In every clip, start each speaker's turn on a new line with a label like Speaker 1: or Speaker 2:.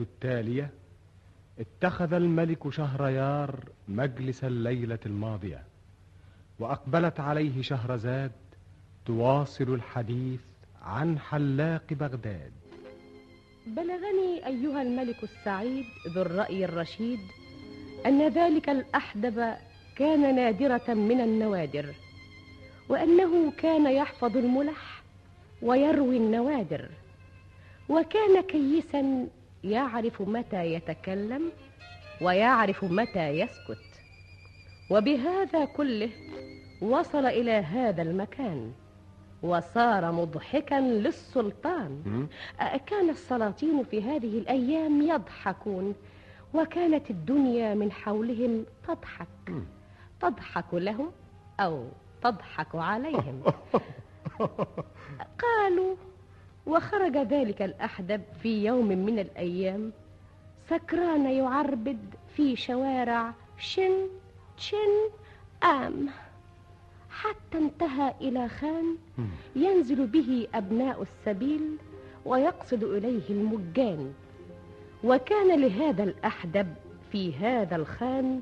Speaker 1: التالية اتخذ الملك شهريار مجلس الليلة الماضية وأقبلت عليه شهرزاد تواصل الحديث عن حلاق بغداد.
Speaker 2: بلغني أيها الملك السعيد ذو الرأي الرشيد أن ذلك الأحدب كان نادرة من النوادر وأنه كان يحفظ الملح ويروي النوادر وكان كيسا يعرف متى يتكلم ويعرف متى يسكت. وبهذا كله وصل إلى هذا المكان وصار مضحكا للسلطان. كان السلاطين في هذه الأيام يضحكون وكانت الدنيا من حولهم تضحك. تضحك لهم أو تضحك عليهم. قالوا وخرج ذلك الأحدب في يوم من الأيام. سكران يعربد في شوارع شن شن آم. حتى انتهى إلى خان ينزل به أبناء السبيل ويقصد إليه المجان. وكان لهذا الأحدب في هذا الخان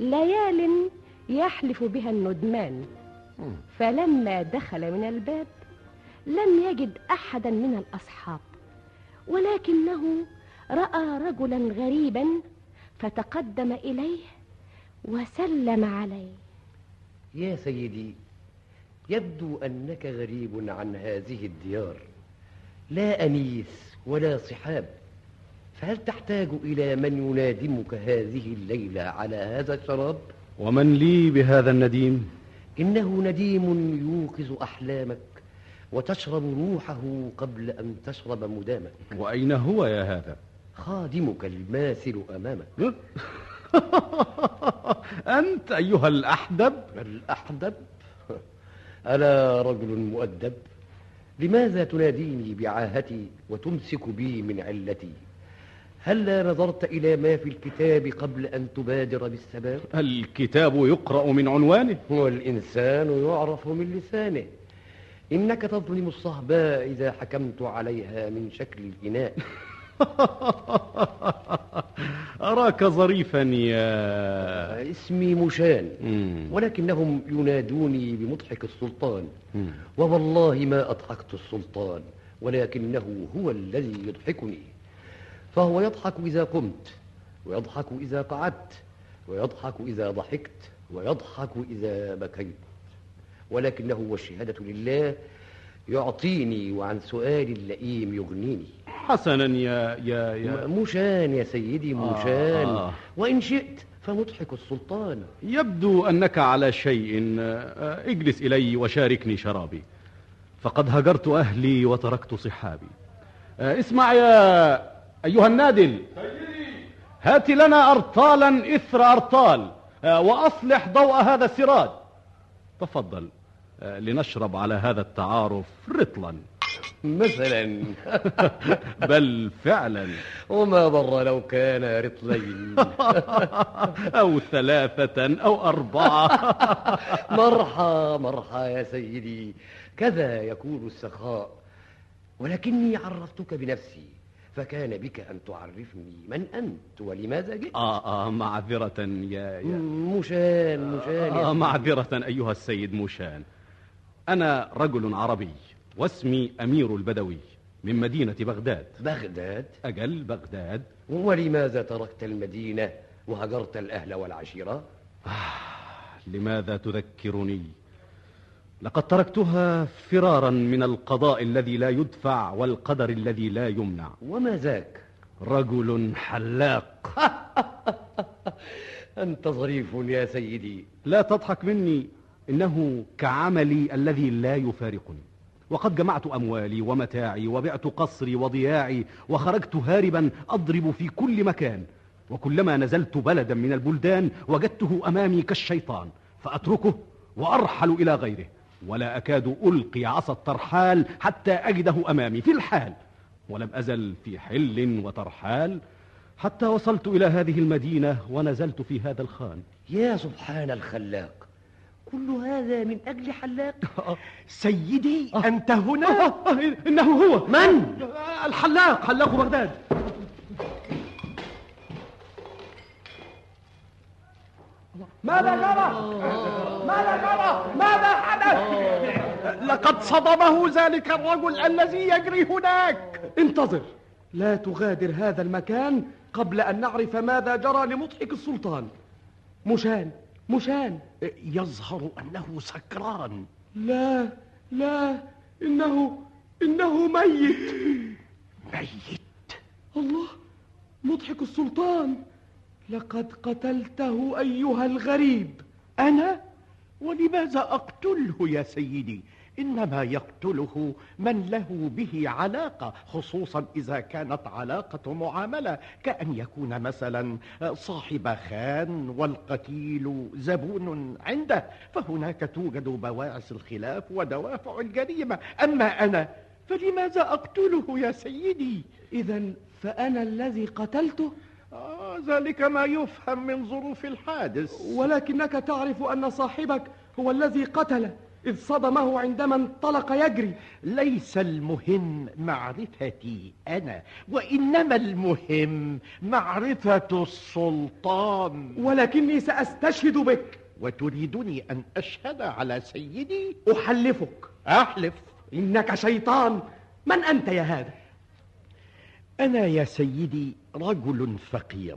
Speaker 2: ليال يحلف بها الندمان. فلما دخل من الباب لم يجد أحدا من الأصحاب ولكنه رأى رجلا غريبا فتقدم إليه وسلم عليه
Speaker 3: يا سيدي يبدو أنك غريب عن هذه الديار لا أنيس ولا صحاب فهل تحتاج إلى من ينادمك هذه الليلة على هذا الشراب؟
Speaker 1: ومن لي بهذا النديم؟
Speaker 3: إنه نديم يوقظ أحلامك وتشرب روحه قبل أن تشرب مدامك
Speaker 1: وأين هو يا هذا؟
Speaker 3: خادمك الماثل أمامك.
Speaker 1: أنت أيها الأحدب.
Speaker 3: الأحدب؟ ألا رجل مؤدب؟ لماذا تناديني بعاهتي وتمسك بي من علتي؟ هل نظرت إلى ما في الكتاب قبل أن تبادر بالسباب؟
Speaker 1: الكتاب يقرأ من عنوانه.
Speaker 3: والإنسان يعرف من لسانه. إنك تظلم الصهباء إذا حكمت عليها من شكل الإناء.
Speaker 1: أراك ظريفا يا
Speaker 3: اسمي مشان ولكنهم ينادوني بمضحك السلطان. ووالله ما أضحكت السلطان ولكنه هو الذي يضحكني. فهو يضحك إذا قمت ويضحك إذا قعدت ويضحك إذا ضحكت ويضحك إذا بكيت. ولكنه والشهادة لله يعطيني وعن سؤال اللئيم يغنيني.
Speaker 1: حسنا يا يا يا
Speaker 3: مشان يا سيدي آه آه. وإن شئت فمضحك السلطان.
Speaker 1: يبدو أنك على شيء اجلس إلي وشاركني شرابي. فقد هجرت أهلي وتركت صحابي. اسمع يا أيها النادل. هات لنا أرطالا إثر أرطال. وأصلح ضوء هذا السراج تفضل. لنشرب على هذا التعارف رطلا.
Speaker 3: مثلا.
Speaker 1: بل فعلا.
Speaker 3: وما ضر لو كان رطلين.
Speaker 1: أو ثلاثة أو أربعة.
Speaker 3: مرحى مرحى يا سيدي. كذا يكون السخاء. ولكني عرفتك بنفسي فكان بك أن تعرفني من أنت ولماذا جئت.
Speaker 1: آه آه معذرة يا, يا.
Speaker 3: مشان مشان
Speaker 1: آه معذرة أيها السيد مشان. أنا رجل عربي واسمي أمير البدوي من مدينة بغداد.
Speaker 3: بغداد؟
Speaker 1: أجل بغداد.
Speaker 3: ولماذا تركت المدينة وهجرت الأهل والعشيرة؟
Speaker 1: آه لماذا تذكرني؟ لقد تركتها فرارا من القضاء الذي لا يدفع والقدر الذي لا يمنع.
Speaker 3: وما ذاك؟
Speaker 1: رجل حلاق.
Speaker 3: أنت ظريف يا سيدي.
Speaker 1: لا تضحك مني. إنه كعملي الذي لا يفارقني. وقد جمعت أموالي ومتاعي وبعت قصري وضياعي وخرجت هاربا أضرب في كل مكان. وكلما نزلت بلدا من البلدان وجدته أمامي كالشيطان فأتركه وأرحل إلى غيره. ولا أكاد ألقي عصا الترحال حتى أجده أمامي في الحال. ولم أزل في حل وترحال حتى وصلت إلى هذه المدينة ونزلت في هذا الخان.
Speaker 3: يا سبحان الخلاق! كل هذا من أجل حلاق؟
Speaker 4: سيدي
Speaker 5: آه.
Speaker 4: أنت هنا؟
Speaker 5: آه، آه، إنه هو.
Speaker 3: من؟
Speaker 5: آه، الحلاق حلاق بغداد.
Speaker 4: ماذا جرى؟ ماذا جرى؟ ماذا حدث؟ لقد صدمه ذلك الرجل الذي يجري هناك.
Speaker 5: انتظر. لا تغادر هذا المكان قبل أن نعرف ماذا جرى لمضحك السلطان. مشان مشان.
Speaker 4: يظهر أنه سكران.
Speaker 5: لا لا إنه إنه ميت.
Speaker 4: ميت.
Speaker 5: الله مضحك السلطان. لقد قتلته أيها الغريب.
Speaker 4: أنا؟ ولماذا أقتله يا سيدي؟ إنما يقتله من له به علاقة خصوصا إذا كانت علاقة معاملة كأن يكون مثلا صاحب خان والقتيل زبون عنده. فهناك توجد بواعث الخلاف ودوافع الجريمة. أما أنا فلماذا أقتله يا سيدي؟
Speaker 5: إذا فأنا الذي قتلته؟
Speaker 4: آه ذلك ما يفهم من ظروف الحادث.
Speaker 5: ولكنك تعرف أن صاحبك هو الذي قتله. إذ صدمه عندما انطلق يجري.
Speaker 4: ليس المهم معرفتي أنا وإنما المهم معرفة السلطان.
Speaker 5: ولكني سأستشهد بك.
Speaker 4: وتريدني أن أشهد على سيدي؟
Speaker 5: أحلفك.
Speaker 4: أحلف.
Speaker 5: إنك شيطان. من أنت يا هذا؟
Speaker 4: أنا يا سيدي رجل فقير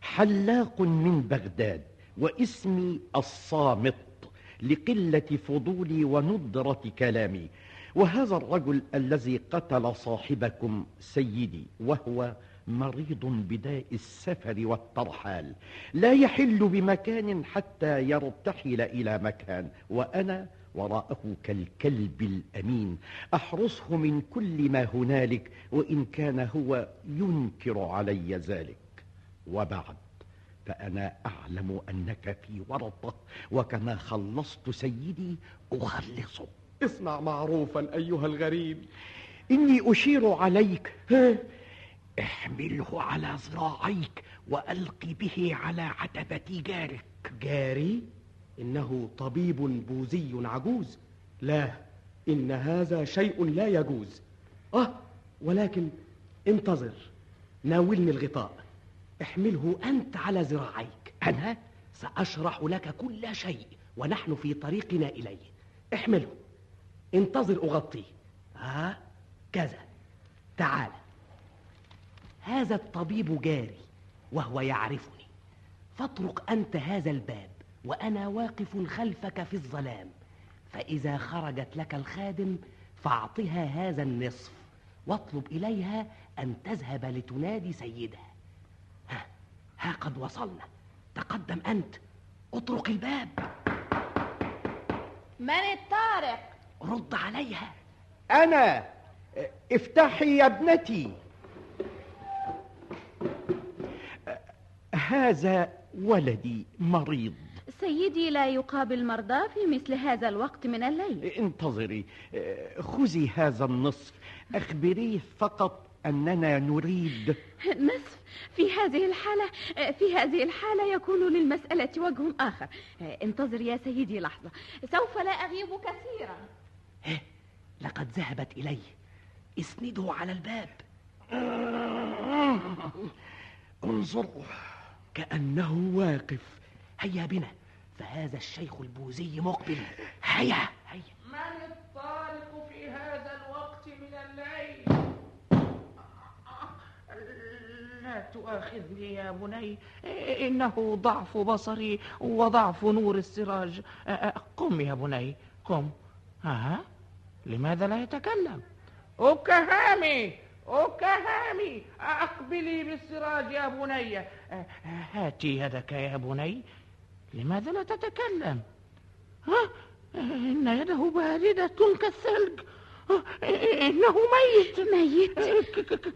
Speaker 4: حلاق من بغداد واسمي الصامت. لقلة فضولي وندرة كلامي. وهذا الرجل الذي قتل صاحبكم سيدي وهو مريض بداء السفر والترحال. لا يحل بمكان حتى يرتحل إلى مكان وأنا وراءه كالكلب الأمين. أحرسه من كل ما هنالك وإن كان هو ينكر علي ذلك. وبعد. فأنا أعلم أنك في ورطة وكما خلصت سيدي أخلصه
Speaker 5: اصنع معروفا أيها الغريب.
Speaker 4: إني أشير عليك. احمله على ذراعيك وألق به على عتبة جارك.
Speaker 5: جاري إنه طبيب بوذي عجوز. لا إن هذا شيء لا يجوز. آه ولكن انتظر ناولني الغطاء. احمله أنت على ذراعيك.
Speaker 4: أنا؟
Speaker 5: سأشرح لك كل شيء ونحن في طريقنا إليه. احمله. انتظر أغطيه. ها؟ كذا. تعال. هذا الطبيب جاري وهو يعرفني. فاطرق أنت هذا الباب وأنا واقف خلفك في الظلام. فإذا خرجت لك الخادم فأعطها هذا النصف واطلب إليها أن تذهب لتنادي سيدها. ها, ها قد وصلنا. تقدم أنت. اطرق الباب.
Speaker 6: من الطارق؟
Speaker 5: رد عليها.
Speaker 4: أنا. افتحي يا ابنتي. هذا ولدي مريض.
Speaker 6: سيدي لا يقابل مرضى في مثل هذا الوقت من الليل.
Speaker 4: انتظري. خذي هذا النصف. أخبريه فقط أننا نريد
Speaker 6: نصف في هذه الحالة في هذه الحالة يكون للمسألة وجه آخر. انتظر يا سيدي لحظة. سوف لا أغيب كثيرا.
Speaker 5: ها لقد ذهبت إليه اسنده على الباب.
Speaker 4: انظروا
Speaker 5: كأنه واقف. هيا بنا. فهذا الشيخ البوذي مقبل. هيا هيا.
Speaker 7: من لا تؤاخذني يا بني. إنه ضعف بصري وضعف نور السراج. قم يا بني قم. ها؟ لماذا لا يتكلم؟ أكهامي أكهامي. أقبلي بالسراج يا بني. هاتي يدك يا بني. لماذا لا تتكلم؟ ها؟ إن يده باردة كالثلج. إنه ميت.
Speaker 8: ميت.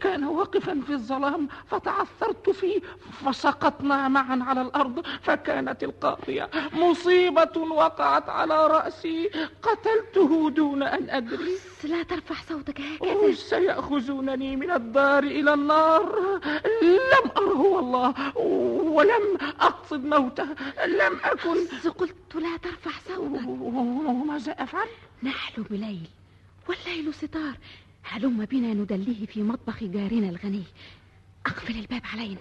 Speaker 7: كان واقفا في الظلام فتعثرت فيه فسقطنا معا على الأرض فكانت القاضية مصيبة وقعت على رأسي. قتلته دون أن أدري.
Speaker 8: لا ترفع صوتك هكذا.
Speaker 7: سيأخذونني من الدار إلى النار. لم أره والله ولم أقصد موته لم أكن.
Speaker 8: قلت لا ترفع صوتك.
Speaker 7: وماذا أفعل؟
Speaker 8: نحلم ليل والليل ستار. هلم بنا ندليه في مطبخ جارنا الغني. أقفل الباب علينا.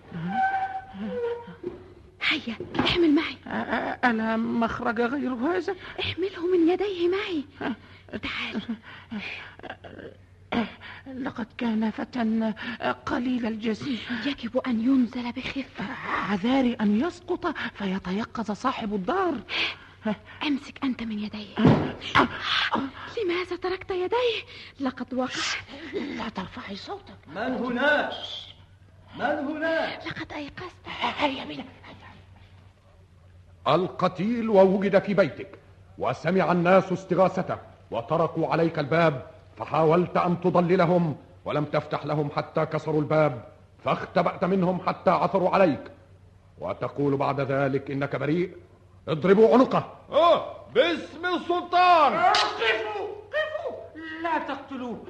Speaker 8: هيا احمل معي.
Speaker 7: أ- ألا مخرج غير هذا؟
Speaker 8: احمله من يديه معي. تعال.
Speaker 7: لقد كان فتى قليل الجسيم.
Speaker 8: يجب أن ينزل بخفة.
Speaker 7: عذاري أن يسقط فيتيقظ صاحب الدار.
Speaker 8: أمسك أنت من يديه لماذا تركت يديه لقد وقع
Speaker 7: لا ترفعي صوتك.
Speaker 1: من هناك من هناك
Speaker 8: لقد أيقظت.
Speaker 7: هيا بنا.
Speaker 9: القتيل ووجد في بيتك وسمع الناس استغاثته وطرقوا عليك الباب فحاولت أن تضللهم ولم تفتح لهم حتى كسروا الباب فاختبأت منهم حتى عثروا عليك. وتقول بعد ذلك إنك بريء اضربوا عنقه.
Speaker 10: آه باسم السلطان.
Speaker 7: قفوا قفوا. لا تقتلوه.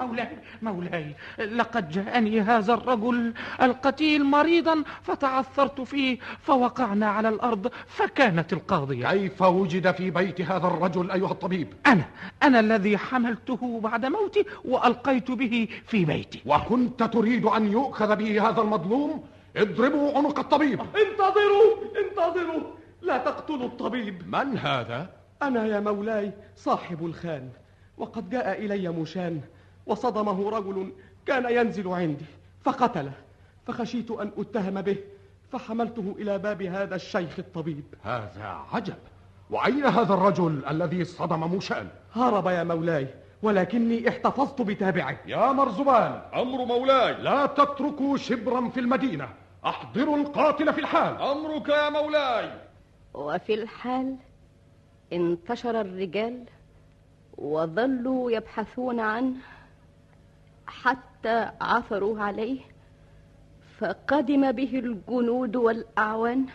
Speaker 7: مولاي مولاي لقد جاءني هذا الرجل القتيل مريضا فتعثرت فيه فوقعنا على الأرض فكانت القاضية.
Speaker 9: كيف وجد في بيت هذا الرجل أيها الطبيب؟
Speaker 7: أنا أنا الذي حملته بعد موتي وألقيت به في بيتي.
Speaker 9: وكنت تريد أن يؤخذ به هذا المظلوم؟ اضربوا عنق الطبيب.
Speaker 11: انتظروا انتظروا. لا تقتلوا الطبيب.
Speaker 9: من هذا؟
Speaker 11: أنا يا مولاي صاحب الخان وقد جاء إلي مشان وصدمه رجل كان ينزل عندي فقتله. فخشيت أن أتهم به فحملته إلى باب هذا الشيخ الطبيب.
Speaker 9: هذا عجب. وأين هذا الرجل الذي صدم موشان؟
Speaker 11: هرب يا مولاي ولكني احتفظت بتابعه.
Speaker 9: يا مرزبان
Speaker 10: أمر مولاي.
Speaker 9: لا تتركوا شبرا في المدينة. أحضروا القاتل في الحال.
Speaker 10: أمرك يا مولاي.
Speaker 2: وفي الحال انتشر الرجال وظلوا يبحثون عنه حتى عثروا عليه فقدم به الجنود والأعوان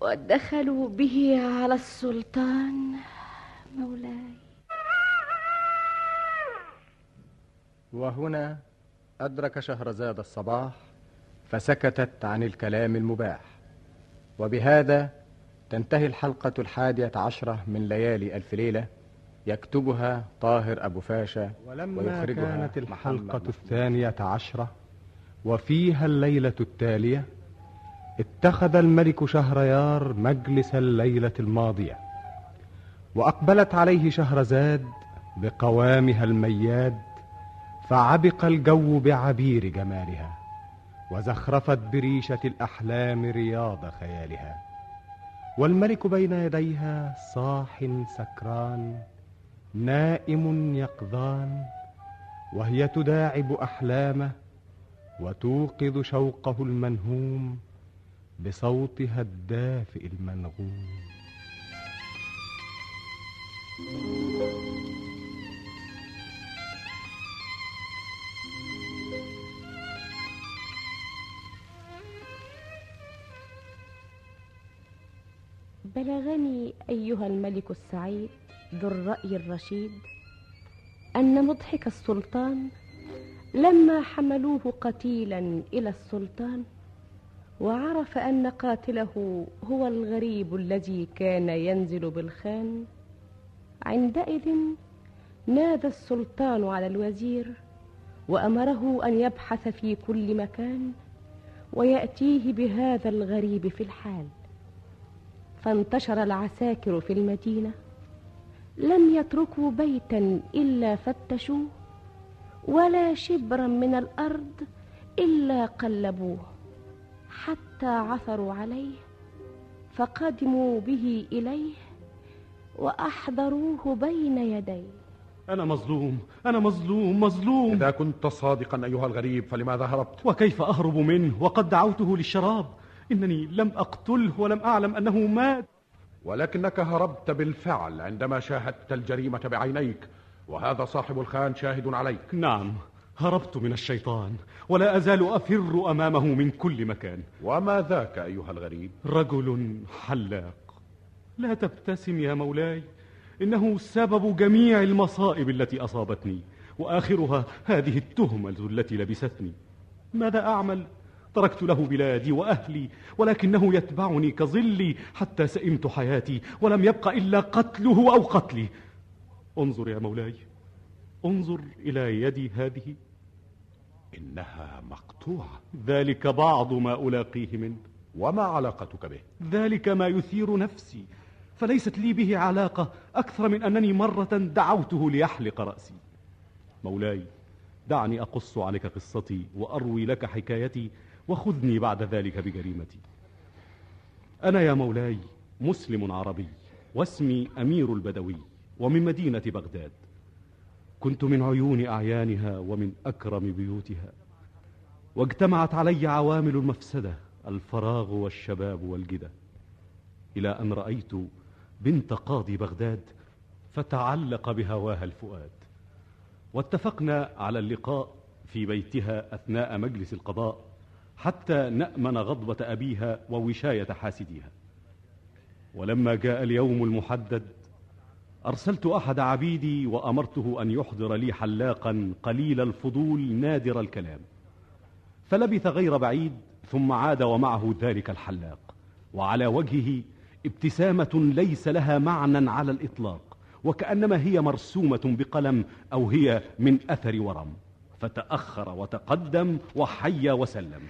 Speaker 2: ودخلوا به على السلطان. مولاي.
Speaker 12: وهنا أدرك شهرزاد الصباح فسكتت عن الكلام المباح وبهذا تنتهي الحلقة الحادية عشرة من ليالي ألف ليلة يكتبها طاهر أبو فاشا
Speaker 13: ولما
Speaker 12: ويخرجها
Speaker 13: كانت الحلقة. الثانية عشرة وفيها الليلة التالية اتخذ الملك شهريار مجلس الليلة الماضية وأقبلت عليه شهرزاد بقوامها المياد فعبق الجو بعبير جمالها وزخرفت بريشة الأحلام رياض خيالها والملك بين يديها صاح سكران نائم يقظان وهي تداعب أحلامه وتوقظ شوقه المنهوم بصوتها الدافئ المنغوم.
Speaker 2: بلغني أيها الملك السعيد ذو الرأي الرشيد أن مضحك السلطان لما حملوه قتيلا إلى السلطان وعرف أن قاتله هو الغريب الذي كان ينزل بالخان. عندئذ نادى السلطان على الوزير وأمره أن يبحث في كل مكان ويأتيه بهذا الغريب في الحال. فانتشر العساكر في المدينة. لم يتركوا بيتا إلا فتشوه ولا شبرا من الأرض إلا قلبوه. حتى عثروا عليه فقدموا به إليه وأحضروه بين يديه.
Speaker 1: أنا مظلوم أنا مظلوم مظلوم.
Speaker 9: إذا كنت صادقا أيها الغريب فلماذا هربت؟
Speaker 1: وكيف أهرب منه؟ وقد دعوته للشراب. إنني لم أقتله ولم أعلم أنه مات.
Speaker 9: ولكنك هربت بالفعل عندما شاهدت الجريمة بعينيك وهذا صاحب الخان شاهد عليك.
Speaker 1: نعم هربت من الشيطان ولا أزال أفر أمامه من كل مكان.
Speaker 9: وما ذاك أيها الغريب؟
Speaker 1: رجل حلاق. لا تبتسم يا مولاي إنه سبب جميع المصائب التي أصابتني وآخرها هذه التهمة التي لبستني. ماذا أعمل؟ تركت له بلادي وأهلي ولكنه يتبعني كظلي حتى سئمت حياتي ولم يبق إلا قتله أو قتلي. انظر يا مولاي انظر إلى يدي هذه.
Speaker 9: إنها مقطوعة.
Speaker 1: ذلك بعض ما ألاقيه منه.
Speaker 9: وما علاقتك به؟
Speaker 1: ذلك ما يثير نفسي. فليست لي به علاقة أكثر من أنني مرة دعوته ليحلق رأسي. مولاي دعني أقص عليك قصتي وأروي لك حكايتي. وخذني بعد ذلك بجريمتي. أنا يا مولاي مسلم عربي واسمي أمير البدوي ومن مدينة بغداد. كنت من عيون أعيانها ومن أكرم بيوتها. واجتمعت علي عوامل المفسدة الفراغ والشباب والجدة. إلى أن رأيت بنت قاضي بغداد فتعلق بهواها الفؤاد. واتفقنا على اللقاء في بيتها أثناء مجلس القضاء. حتى نأمن غضبة أبيها ووشاية حاسديها. ولما جاء اليوم المحدد أرسلت أحد عبيدي وأمرته أن يحضر لي حلاقا قليل الفضول نادر الكلام. فلبث غير بعيد ثم عاد ومعه ذلك الحلاق. وعلى وجهه ابتسامة ليس لها معنى على الإطلاق وكأنما هي مرسومة بقلم أو هي من أثر ورم. فتأخر وتقدم وحيا وسلم.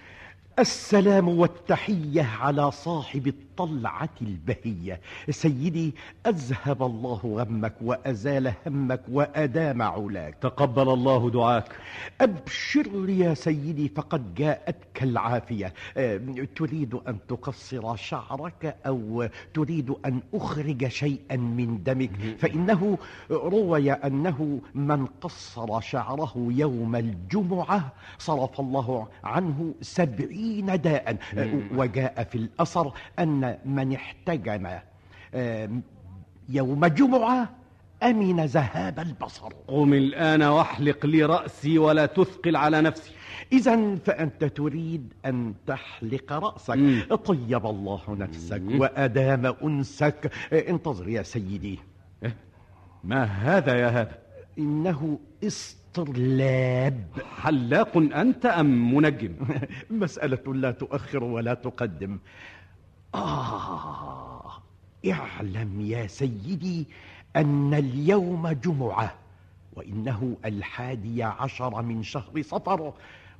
Speaker 4: السلام والتحية على صاحب الطلعة البهية. سيدي أذهب الله غمك وأزال همك وأدام علاك.
Speaker 1: تقبل الله دعاك.
Speaker 4: أبشر يا سيدي فقد جاءتك العافية. أه، تريد أن تقصر شعرك أو تريد أن أخرج شيئا من دمك. فإنه روي أنه من قصر شعره يوم الجمعة صرف الله عنه سبعين داء. وجاء في الأثر أن من احتجم يوم جمعة أمن ذهاب البصر.
Speaker 1: قم الآن واحلق لي رأسي ولا تثقل على نفسي.
Speaker 4: إذا فأنت تريد أن تحلق رأسك.
Speaker 1: مم.
Speaker 4: طيب الله نفسك
Speaker 1: مم.
Speaker 4: وأدام أنسك. انتظر يا سيدي.
Speaker 1: ما هذا يا هذا؟
Speaker 4: إنه استرلاب.
Speaker 1: حلاق أنت أم منجم؟
Speaker 4: مسألة لا تؤخر ولا تقدم. آه. اعلم يا سيدي أن اليوم جمعة وإنه الحادي عشر من شهر صفر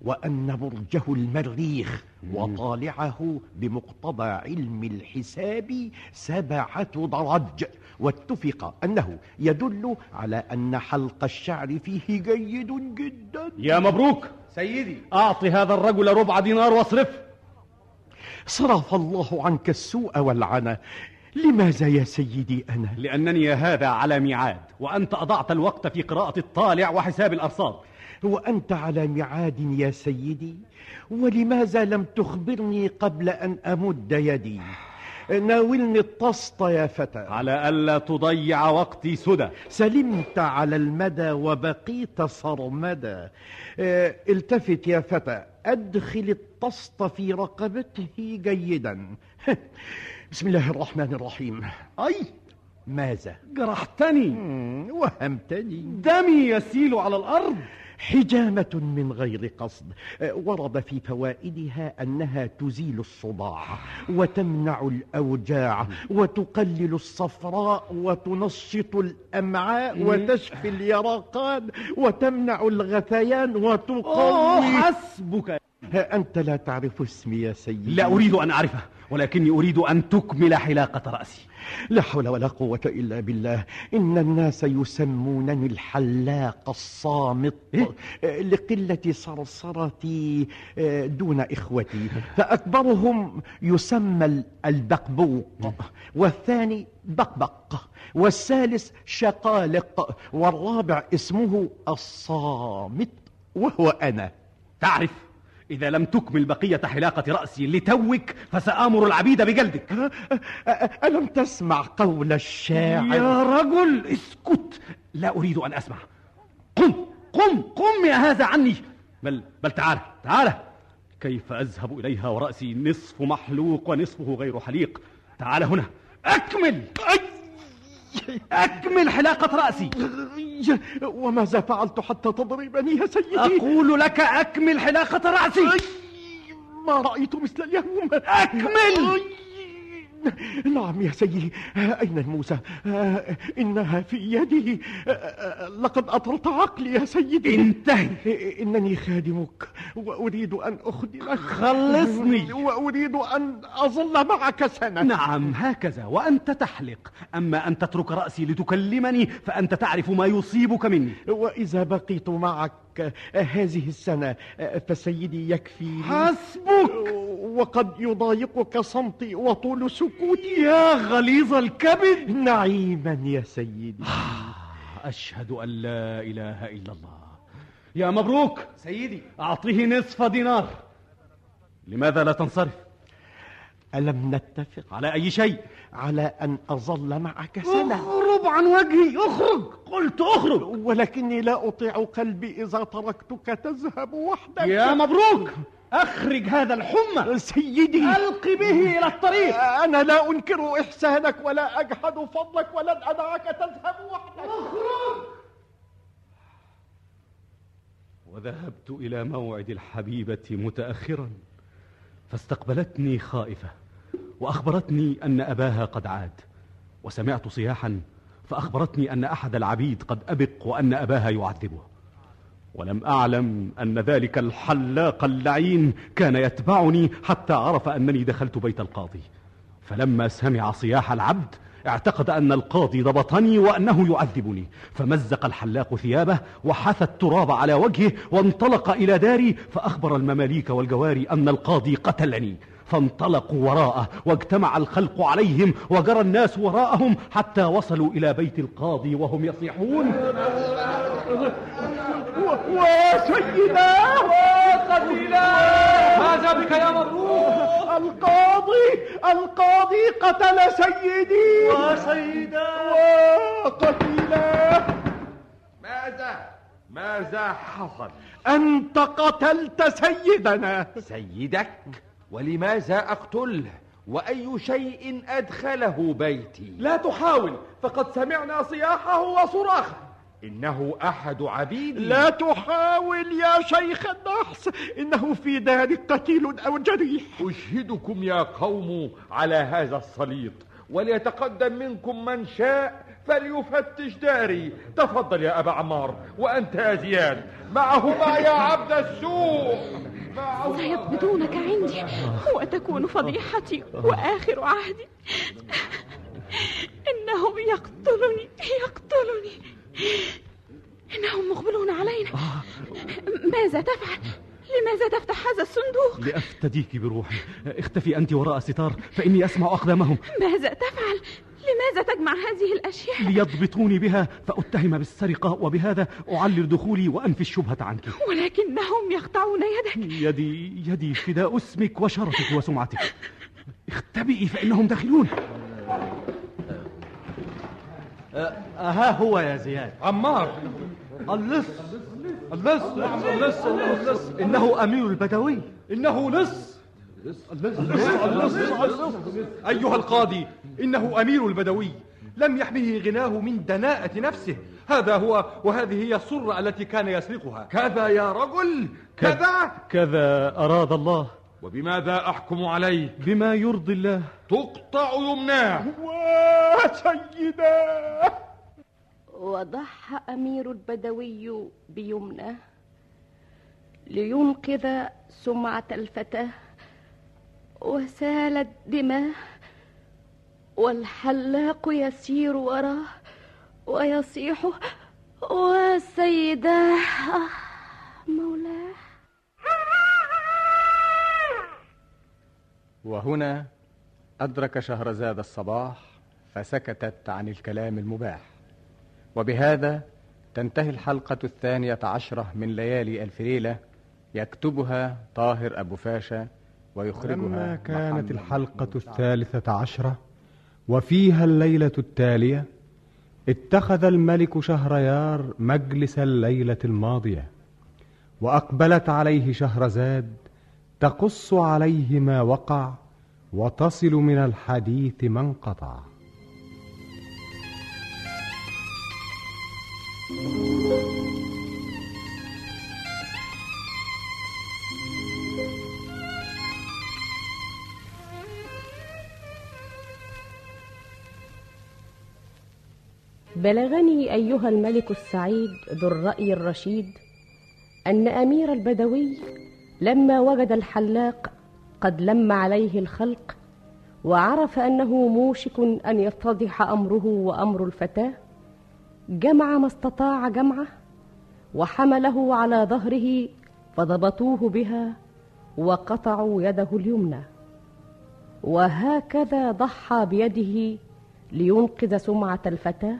Speaker 4: وأن برجه المريخ وطالعه بمقتضى علم الحساب سبعة درج. واتفق أنه يدل على أن حلق الشعر فيه جيد جدا.
Speaker 1: يا مبروك.
Speaker 11: سيدي.
Speaker 1: أعطي هذا الرجل ربع دينار واصرف.
Speaker 4: صرف الله عنك السوء والعنى. لماذا يا سيدي أنا؟
Speaker 1: لأنني يا هذا على ميعاد وأنت أضعت الوقت في قراءة الطالع وحساب الأرصاد.
Speaker 4: وأنت على ميعاد يا سيدي ولماذا لم تخبرني قبل أن أمد يدي؟ ناولني الطسط يا فتى.
Speaker 1: على ألا تضيع وقتي سدى.
Speaker 4: سلمت على المدى وبقيت صرمدا آه، التفت يا فتى. أدخل الطسط في رقبته جيدا. بسم الله الرحمن الرحيم.
Speaker 1: أي!
Speaker 4: ماذا؟
Speaker 1: جرحتني.
Speaker 4: وهمتني.
Speaker 1: دمي يسيل على الأرض.
Speaker 4: حجامة من غير قصد. آه، ورد في فوائدها أنها تزيل الصداع وتمنع الأوجاع وتقلل الصفراء وتنشط الأمعاء وتشفي اليرقان وتمنع الغثيان وتقوي
Speaker 1: حسبك.
Speaker 4: أنت لا تعرف اسمي يا سيدي.
Speaker 1: لا أريد أن أعرفه ولكني أريد أن تكمل حلاقة رأسي.
Speaker 4: لا حول ولا قوة إلا بالله. إن الناس يسمونني الحلاق الصامت آه، لقلة صرصرتي آه، دون إخوتي. فأكبرهم يسمى ال- البقبوق. والثاني بقبق. والثالث شقالق. والرابع اسمه الصامت وهو أنا.
Speaker 1: تعرف إذا لم تكمل بقية حلاقة رأسي لتوك فسآمر العبيد بجلدك.
Speaker 4: ألم تسمع قول الشاعر؟
Speaker 1: يا رجل اسكت. لا أريد أن أسمع. قم قم قم يا هذا عني. بل بل تعال تعال. كيف أذهب إليها ورأسي؟ نصف محلوق ونصفه غير حليق. تعال هنا. أكمل. أكمل حلاقة رأسي.
Speaker 4: وماذا فعلت حتى تضربني يا سيدي.
Speaker 1: أقول لك أكمل حلاقة رأسي.
Speaker 4: ما رأيت مثل اليوم.
Speaker 1: أكمل!
Speaker 4: نعم يا سيدي. أين الموسى؟ إنها في يدي. لقد أطرت عقلي يا سيدي.
Speaker 1: انتهي.
Speaker 4: إنني خادمك. وأريد أن أخدمك.
Speaker 1: خلصني.
Speaker 4: وأريد أن أظل معك سنة.
Speaker 1: نعم هكذا. وأنت تحلق. أما أن تترك رأسي لتكلمني فأنت تعرف ما يصيبك مني.
Speaker 4: وإذا بقيت معك هذه السنة فسيدي يكفي
Speaker 1: حسبك!
Speaker 4: وقد يضايقك صمتي وطول سكوتي
Speaker 1: يا غليظ الكبد.
Speaker 4: نعيما يا سيدي.
Speaker 1: أشهد أن لا إله إلا الله. يا مبروك.
Speaker 11: سيدي.
Speaker 1: أعطيه نصف دينار. لماذا لا تنصرف؟
Speaker 4: ألم نتفق؟
Speaker 1: على أي شيء؟
Speaker 4: على أن أظل معك سنة.
Speaker 1: اخرج عن وجهي اخرج قلت أخرج!
Speaker 4: ولكني لا أطيع قلبي إذا تركتك تذهب وحدك.
Speaker 1: يا مبروك! أخرج هذا الحمى!
Speaker 4: سيدي!
Speaker 1: ألق به إلى الطريق!
Speaker 4: أنا لا أنكر إحسانك ولا أجحد فضلك ولن أدعك تذهب وحدك.
Speaker 1: أخرج! وذهبت إلى موعد الحبيبة متأخرا فاستقبلتني خائفة وأخبرتني أن أباها قد عاد وسمعت صياحا فأخبرتني أن أحد العبيد قد أبق وأن أباها يعذبه. ولم أعلم أن ذلك الحلاق اللعين كان يتبعني حتى عرف أنني دخلت بيت القاضي. فلما سمع صياح العبد اعتقد أن القاضي ضبطني وأنه يعذبني. فمزق الحلاق ثيابه وحث التراب على وجهه وانطلق إلى داري فأخبر المماليك والجواري أن القاضي قتلني. فانطلقوا وراءه واجتمع الخلق عليهم وجرى الناس وراءهم حتى وصلوا إلى بيت القاضي وهم يصيحون.
Speaker 4: وسيدا
Speaker 11: قتيلا ماذا بك يا مبروك
Speaker 4: القاضي القاضي قتل سيدي.
Speaker 11: وسيدا
Speaker 4: وقتيلا.
Speaker 14: ماذا؟ ماذا حصل؟
Speaker 4: أنت قتلت سيدنا.
Speaker 14: سيدك؟ ولماذا أقتله؟ وأي شيء أدخله بيتي؟
Speaker 11: لا تحاول فقد سمعنا صياحه وصراخه.
Speaker 14: إنه أحد عبيدي.
Speaker 4: لا تحاول يا شيخ النحس إنه في دارك قتيل أو جريح.
Speaker 14: أشهدكم يا قوم على هذا الصليط وليتقدم منكم من شاء فليفتش داري. تفضل يا أبا عمار وأنت يا زياد. معهما يا عبد السوء معهما.
Speaker 8: سيقبضونك عندي وتكون فضيحتي وآخر عهدي. إنهم يقتلني يقتلني. إنهم مقبلون علينا. ماذا تفعل؟ لماذا تفتح هذا الصندوق؟
Speaker 1: لأفتديك بروحي. اختفي أنت وراء ستار فإني أسمع أقدامهم.
Speaker 8: ماذا تفعل؟ لماذا تجمع هذه الأشياء؟
Speaker 1: ليضبطوني بها فأتهم بالسرقة وبهذا أعلل دخولي وأنفي الشبهة عنك.
Speaker 8: ولكنهم يقطعون يدك.
Speaker 1: يدي يدي فداء اسمك وشرفك وسمعتك. اختبئي فإنهم داخلون.
Speaker 11: ها هو يا زياد.
Speaker 14: عمار.
Speaker 11: اللص. اللص اللص اللص إنه أمير البدوي. إنه لص اللص اللص اللص أيها القاضي إنه أمير البدوي. لم يحمه غناه من دناءة نفسه. هذا هو وهذه هي السرة التي كان يسرقها.
Speaker 14: كذا يا رجل. كذا.
Speaker 1: كذا أراد الله.
Speaker 14: وبماذا أحكم عليه؟
Speaker 1: بما يرضي الله.
Speaker 14: تقطع يمناه.
Speaker 4: وسيدا
Speaker 15: وضحى أمير البدوي بيمنه لينقذ سمعة الفتاة وسالت دماه والحلاق يسير وراه ويصيح وسيداه مولاه.
Speaker 13: وهنا أدرك شهرزاد الصباح فسكتت عن الكلام المباح. وبهذا تنتهي الحلقة الثانية عشرة من ليالي ألف ليلة يكتبها طاهر أبو فاشا ويخرجها
Speaker 16: لما كانت الحلقة الثالثة عشرة وفيها الليلة التالية اتخذ الملك شهريار مجلس الليلة الماضية وأقبلت عليه شهرزاد تقص عليه ما وقع وتصل من الحديث ما انقطع.
Speaker 2: بلغني أيها الملك السعيد ذو الرأي الرشيد أن أمير البدوي لما وجد الحلاق قد لم عليه الخلق وعرف أنه موشك أن يتضح أمره وأمر الفتاة جمع ما استطاع جمعه وحمله على ظهره فضبطوه بها وقطعوا يده اليمنى. وهكذا ضحى بيده لينقذ سمعة الفتاه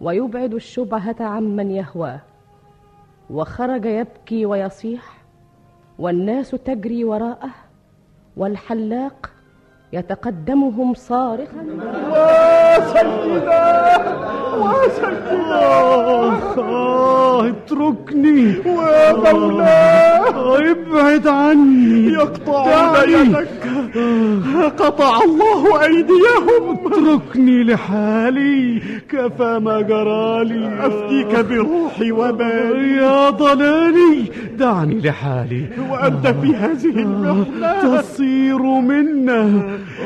Speaker 2: ويبعد الشبهة عمن يهواه وخرج يبكي ويصيح والناس تجري وراءه والحلاق يتقدمهم صارخا.
Speaker 1: آخ آه اتركني. ومولاه ابعد عني.
Speaker 4: يقطع يدك. قطع الله أيديهم.
Speaker 1: اتركني لحالي. كفى ما جرالي.
Speaker 4: أفديك بروحي ومالي.
Speaker 1: يا ضلالي. دعني لحالي.
Speaker 4: وأنت في هذه المحنة.
Speaker 1: تصير منا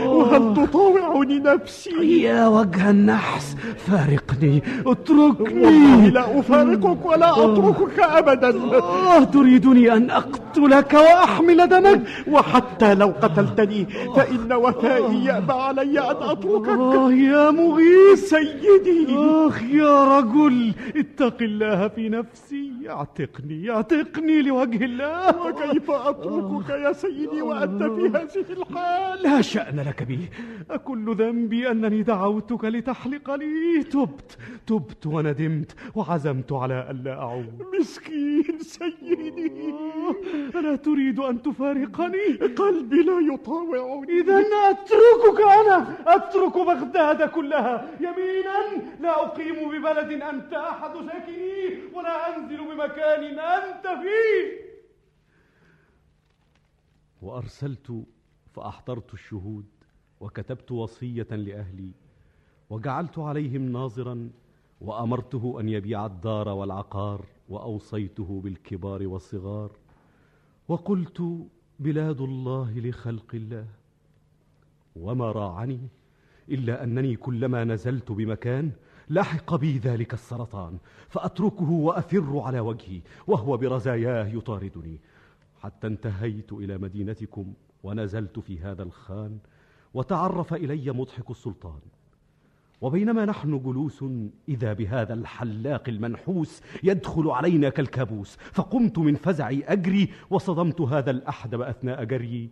Speaker 4: وهل تطاوعني نفسي؟
Speaker 1: يا وجه النحس. فارقني. اتركني.
Speaker 4: والله لا أفارقك ولا أتركك أبدا.
Speaker 1: آه تريدني أن أقتلك وأحمل دمك
Speaker 4: وحتى لو قتلتني فإن وفائي يأبى علي أن أتركك.
Speaker 1: آه يا مغيث.
Speaker 4: سيدي.
Speaker 1: آخ يا رجل اتق الله في نفسي. اعتقني اعتقني لوجه الله.
Speaker 4: وكيف أتركك يا سيدي وأنت في هذه الحال؟
Speaker 1: لا شأن لك بي. أكل ذنبي أنني دعوتك لتحلق لي. تبت تبت وندمت وعزمت على ألا أعود.
Speaker 4: مسكين سيدي.
Speaker 1: ألا تريد أن تفارقني؟
Speaker 4: قلبي لا يطاوعني.
Speaker 1: إذا أتركك أنا. أترك بغداد كلها. يمينا لا أقيم ببلد أنت أحد ساكنيه ولا أنزل بمكان أنت فيه. وأرسلت فأحضرت الشهود وكتبت وصية لأهلي وجعلت عليهم ناظرا وأمرته أن يبيع الدار والعقار وأوصيته بالكبار والصغار. وقلت بلاد الله لخلق الله. وما راعني إلا أنني كلما نزلت بمكان لحق بي ذلك السرطان فأتركه وأفر على وجهي وهو برزاياه يطاردني. حتى انتهيت إلى مدينتكم ونزلت في هذا الخان وتعرف إلي مضحك السلطان. وبينما نحن جلوس إذا بهذا الحلاق المنحوس يدخل علينا كالكابوس فقمت من فزعي أجري وصدمت هذا الأحدب أثناء جريي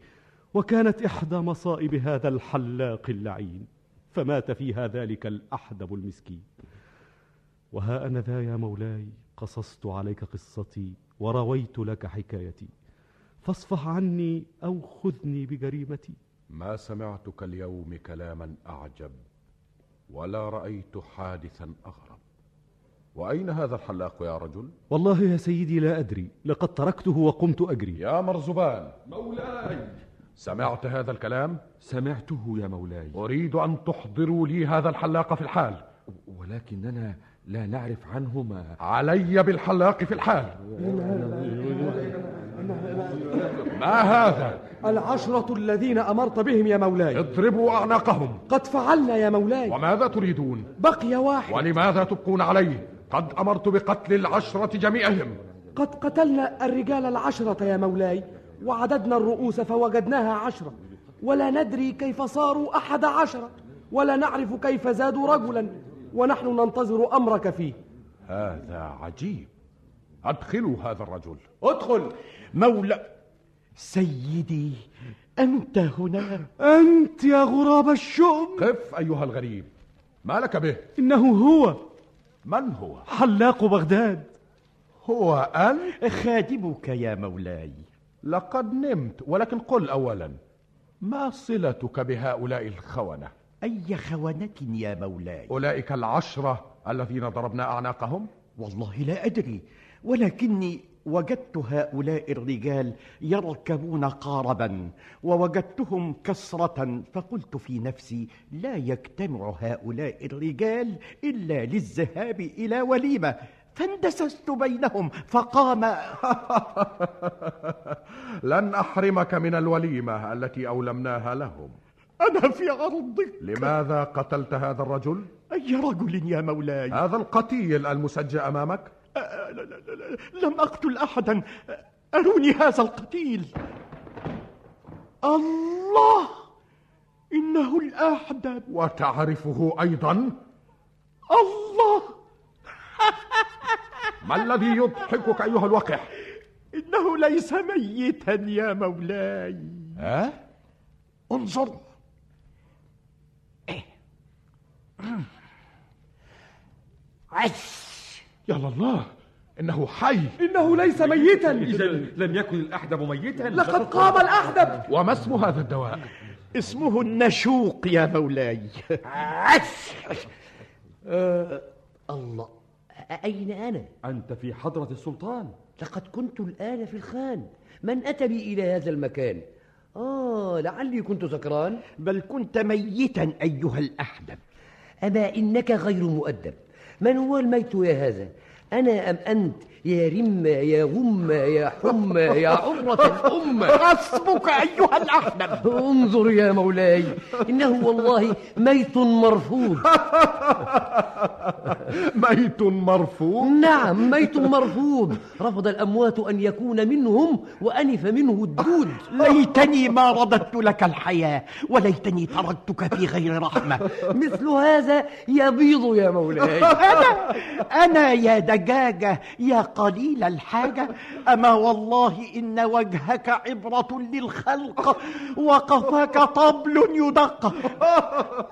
Speaker 1: وكانت إحدى مصائب هذا الحلاق اللعين فمات فيها ذلك الأحدب المسكين. وها أنا ذا يا مولاي قصصت عليك قصتي ورويت لك حكايتي فاصفح عني أو خذني بجريمتي.
Speaker 9: ما سمعتك اليوم كلاما أعجب. ولا رأيت حادثا أغرب. وأين هذا الحلاق يا رجل؟
Speaker 1: والله يا سيدي لا أدري. لقد تركته وقمت أجري.
Speaker 9: يا مرزبان.
Speaker 14: مولاي.
Speaker 9: سمعت هذا الكلام؟
Speaker 14: سمعته يا مولاي.
Speaker 9: أريد أن تحضروا لي هذا الحلاق في الحال.
Speaker 14: ولكننا لا نعرف عنه ما
Speaker 9: علي بالحلاق في الحال. ما هذا؟
Speaker 11: العشرة الذين أمرت بهم يا مولاي.
Speaker 9: اضربوا أعناقهم.
Speaker 11: قد فعلنا يا مولاي.
Speaker 9: وماذا تريدون؟
Speaker 11: بقي واحد.
Speaker 9: ولماذا تبقون عليه؟ قد أمرت بقتل العشرة جميعهم.
Speaker 11: قد قتلنا الرجال العشرة يا مولاي وعددنا الرؤوس فوجدناها عشرة. ولا ندري كيف صاروا أحد عشرة ولا نعرف كيف زادوا رجلا ونحن ننتظر أمرك فيه.
Speaker 9: هذا عجيب. أدخلوا هذا الرجل.
Speaker 11: ادخل.
Speaker 4: مولى سيدي أنت هنا
Speaker 1: أنت يا غراب الشؤم
Speaker 9: قف أيها الغريب ما لك به؟
Speaker 1: إنه هو
Speaker 9: من هو؟
Speaker 1: حلاق بغداد
Speaker 9: هو أنت؟
Speaker 4: خادمك يا مولاي
Speaker 9: لقد نمت ولكن قل أولا ما صلتك بهؤلاء الخونة؟
Speaker 4: أي خونة يا مولاي
Speaker 9: أولئك العشرة الذين ضربنا أعناقهم؟
Speaker 4: والله لا أدري ولكني وجدت هؤلاء الرجال يركبون قاربا ووجدتهم كسرة فقلت في نفسي لا يجتمع هؤلاء الرجال إلا للذهاب إلى وليمة فاندسست بينهم فقام
Speaker 9: لن أحرمك من الوليمة التي أولمناها لهم
Speaker 4: أنا في عرضك
Speaker 9: لماذا قتلت هذا الرجل؟
Speaker 4: أي رجل يا مولاي
Speaker 9: هذا القتيل المسجى أمامك؟
Speaker 4: أ- لا- لا- لا- لا- لم أقتل أحدا. أروني هذا القتيل. الله! إنه الأحدب
Speaker 9: وتعرفه أيضا؟
Speaker 4: الله!
Speaker 9: ما الذي يضحكك أيها الوقح؟
Speaker 4: إنه ليس ميتا يا مولاي.
Speaker 9: ها؟
Speaker 4: انظر.
Speaker 9: عش. يا الله. إنه حي.
Speaker 11: إنه ليس ميتا.
Speaker 14: إذا لم يكن الأحدب ميتا.
Speaker 11: لقد قام الأحدب.
Speaker 9: وما اسم هذا الدواء؟
Speaker 4: اسمه النشوق يا مولاي.
Speaker 3: آه الله. أين أنا؟
Speaker 14: أنت في حضرة السلطان.
Speaker 3: لقد كنت الآن في الخان. من أتى بي إلى هذا المكان؟ آه لعلي كنت سكران.
Speaker 4: بل كنت ميتا أيها الأحدب.
Speaker 3: أما إنك غير مؤدب. من هو الميت يا هذا؟ أنا أم أنت؟ يا رم يا غم يا حم يا عرة الأم
Speaker 4: حسبك أيها الأحدب
Speaker 3: انظر يا مولاي إنه والله ميت مرفوض.
Speaker 9: ميت مرفوض.
Speaker 3: نعم ميت مرفوض. رفض الأموات أن يكون منهم وأنف منه الدود.
Speaker 4: ليتني ما رددت لك الحياة وليتني تركتك في غير رحمة.
Speaker 3: مثل هذا يبيض يا مولاي.
Speaker 4: أنا أنا يا دجاجة يا قليل الحاجة. أما والله إن وجهك عبرة للخلق وقفاك طبل يدق.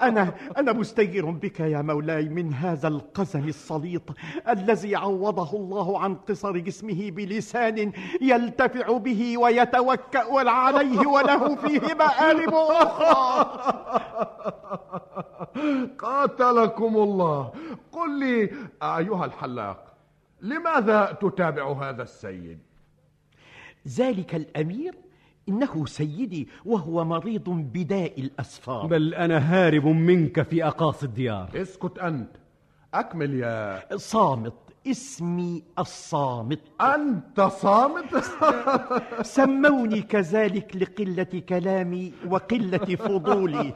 Speaker 4: أنا أنا مستجير بك يا مولاي من هذا القزم السليط الذي عوضه الله عن قصر جسمه بلسان يلتفع به ويتوكأ عليه وله فيه مآرب أخرى.
Speaker 9: قاتلكم الله. قل لي أيها الحلاق لماذا تتابع هذا السيد؟
Speaker 4: ذلك الأمير إنه سيدي وهو مريض بداء الأسفار.
Speaker 1: بل أنا هارب منك في أقاصي الديار.
Speaker 9: اسكت أنت. أكمل يا
Speaker 4: صامت. اسمي الصامت.
Speaker 9: أنت صامت؟
Speaker 4: سموني كذلك لقلة كلامي وقلة فضولي.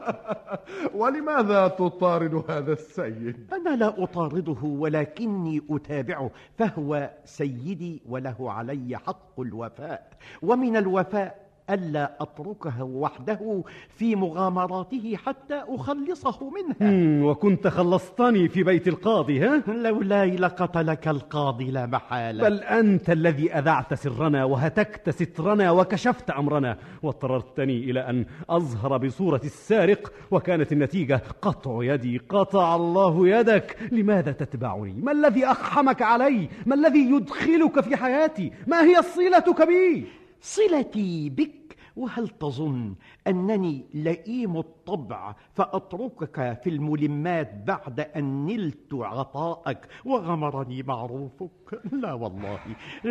Speaker 9: ولماذا تطارد هذا السيد؟
Speaker 4: أنا لا أطارده ولكني أتابعه فهو سيدي وله علي حق الوفاء. ومن الوفاء ألا أتركه وحده في مغامراته حتى أخلصه منها
Speaker 1: وكنت خلصتني في بيت القاضي ها؟
Speaker 4: لولاي لقتلك القاضي لا محالة
Speaker 1: بل أنت الذي أذعت سرنا وهتكت سترنا وكشفت أمرنا واضطررتني إلى أن أظهر بصورة السارق وكانت النتيجة قطع يدي قطع الله يدك لماذا تتبعني؟ ما الذي أقحمك علي؟ ما الذي يدخلك في حياتي؟ ما هي صلتك بي؟
Speaker 4: صلتي بك وهل تظن أنني لئيم الطبع فأتركك في الملمات بعد أن نلت عطاءك وغمرني معروفك؟ لا والله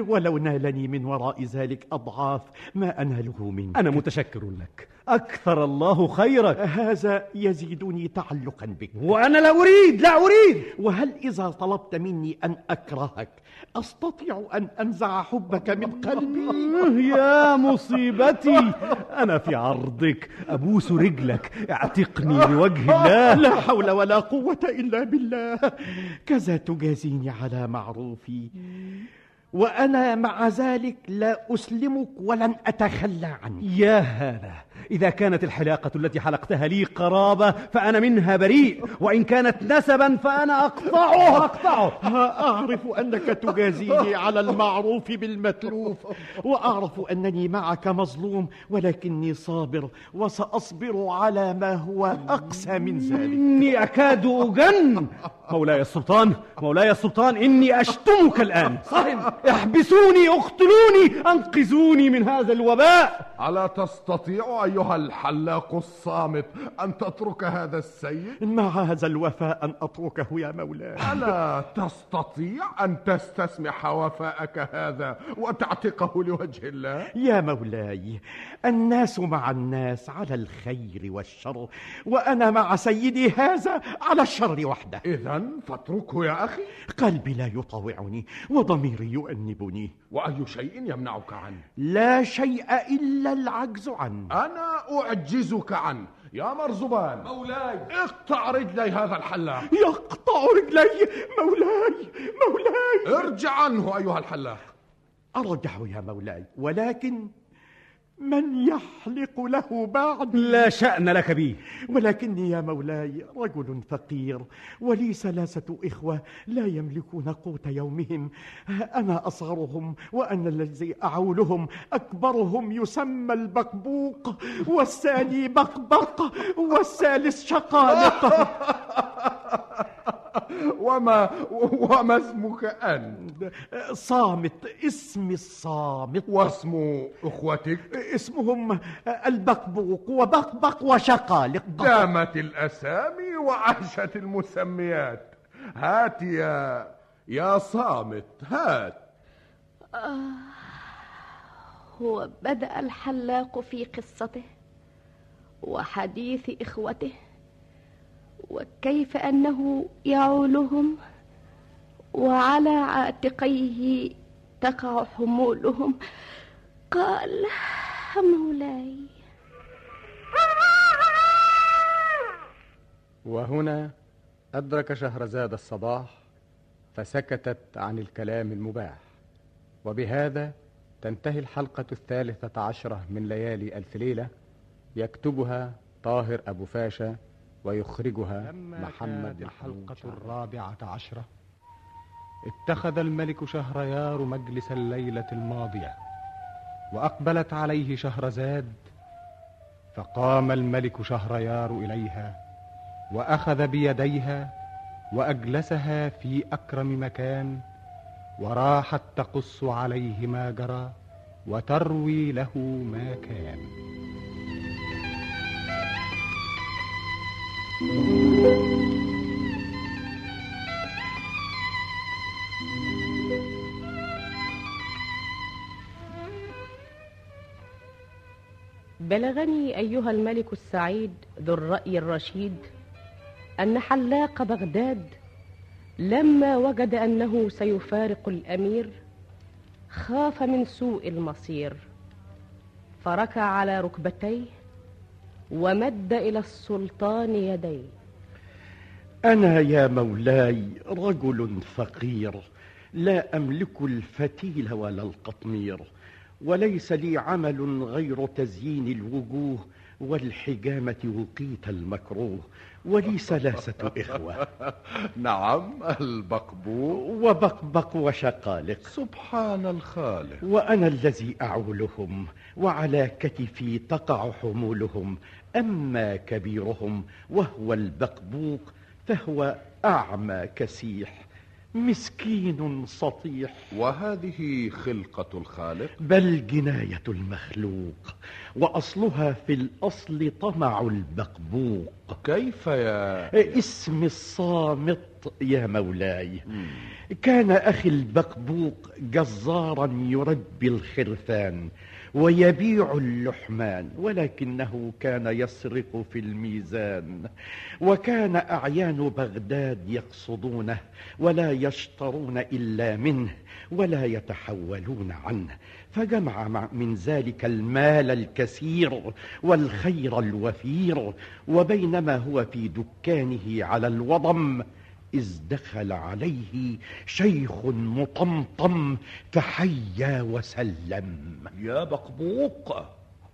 Speaker 4: ولو نالني من وراء ذلك أضعاف ما أناله منك.
Speaker 1: أنا متشكر لك. أكثر الله خيرك.
Speaker 4: هذا يزيدني تعلقا بك.
Speaker 1: وأنا لا أريد لا أريد.
Speaker 4: وهل إذا طلبت مني أن أكرهك أستطيع أن أنزع حبك من قلبي؟
Speaker 1: يا مصيبتي. أنا في عرضك. أبوس رجلك. اعتقني بوجه الله.
Speaker 4: لا حول ولا قوة إلا بالله. كذا تجازيني على معروفي. وأنا مع ذلك لا أسلمك ولن أتخلى عنك.
Speaker 1: يا هذا إذا كانت الحلاقة التي حلقتها لي قرابة فأنا منها بريء وإن كانت نسبا فأنا أقطعه أقطعه
Speaker 4: أعرف أنك تجازيني على المعروف بالمتلوف وأعرف أنني معك مظلوم ولكني صابر وسأصبر على ما هو أقسى من ذلك.
Speaker 1: إني أكاد أجن مولاي السلطان مولاي السلطان إني أشتمك الآن. احبسوني أقتلوني أنقذوني من هذا الوباء.
Speaker 9: ألا تستطيع أيها الحلاق الصامت أن تترك هذا السيد؟
Speaker 4: مع هذا الوفاء أن أتركه يا مولاي
Speaker 9: ألا تستطيع أن تستسمح وفاءك هذا وتعتقه لوجه الله؟
Speaker 4: يا مولاي الناس مع الناس على الخير والشر وأنا مع سيدي هذا على الشر وحده
Speaker 9: إذا فاتركه يا أخي
Speaker 4: قلبي لا يطاوعني وضميري يؤنبني
Speaker 9: وأي شيء يمنعك عنه؟
Speaker 4: لا شيء إلا العجز عنه
Speaker 9: أنا أعجزك عنه يا مرزبان
Speaker 14: مولاي.
Speaker 9: اقطع رجلي هذا الحلاق.
Speaker 4: يقطع رجلي. مولاي. مولاي.
Speaker 9: ارجع عنه أيها الحلاق.
Speaker 4: أرجع يا مولاي. ولكن من يحلق له بعد؟
Speaker 1: لا شأن لك بي
Speaker 4: ولكني يا مولاي رجل فقير ولي ثلاثة إخوة لا يملكون قوت يومهم. أنا أصغرهم وأنا الذي أعولهم. أكبرهم يسمى البقبوق والثاني بقبق والثالث شقالق
Speaker 9: وما وما اسمك أنت؟
Speaker 4: صامت اسمي الصامت.
Speaker 9: واسم أخوتك؟
Speaker 4: اسمهم البقبوق وبقبق وشقالق.
Speaker 9: دامت الأسامي وعاشت المسميات. هات يا يا صامت هات.
Speaker 15: آه وبدأ الحلاق في قصته وحديث إخوته. وكيف أنه يعولهم وعلى عاتقيه تقع حمولهم. قال مولاي.
Speaker 13: وهنا أدرك شهرزاد الصباح فسكتت عن الكلام المباح. وبهذا تنتهي الحلقة الثالثة عشرة من ليالي ألف ليلة يكتبها طاهر أبو فاشا ويخرجها محمد
Speaker 16: الحلقة الرابعة عشرة اتخذ الملك شهريار مجلس الليلة الماضية وأقبلت عليه شهرزاد فقام الملك شهريار إليها وأخذ بيديها وأجلسها في أكرم مكان وراحت تقص عليه ما جرى وتروي له ما كان.
Speaker 2: بلغني أيها الملك السعيد ذو الرأي الرشيد أن حلاق بغداد لما وجد أنه سيفارق الأمير خاف من سوء المصير فركع على ركبتيه ومد إلى السلطان يديه.
Speaker 4: أنا يا مولاي رجل فقير لا أملك الفتيل ولا القطمير وليس لي عمل غير تزيين الوجوه والحجامة وقيت المكروه ولي ثلاثة إخوة.
Speaker 9: نعم البقبوق.
Speaker 4: وبقبق وشقالق.
Speaker 9: سبحان الخالق.
Speaker 4: وأنا الذي أعولهم وعلى كتفي تقع حمولهم أما كبيرهم وهو البقبوق فهو أعمى كسيح مسكين سطيح.
Speaker 9: وهذه خلقة الخالق؟
Speaker 4: بل جناية المخلوق وأصلها في الأصل طمع البقبوق.
Speaker 9: كيف يا
Speaker 4: اسم الصامت يا مولاي. كان أخي البقبوق جزارا يربي الخرفان ويبيع اللحمان ولكنه كان يسرق في الميزان وكان أعيان بغداد يقصدونه ولا يشترون إلا منه ولا يتحولون عنه. فجمع من ذلك المال الكثير والخير الوفير وبينما هو في دكانه على الوضم إذ دخل عليه شيخ مطمطم فحيا وسلم.
Speaker 14: يا بقبوق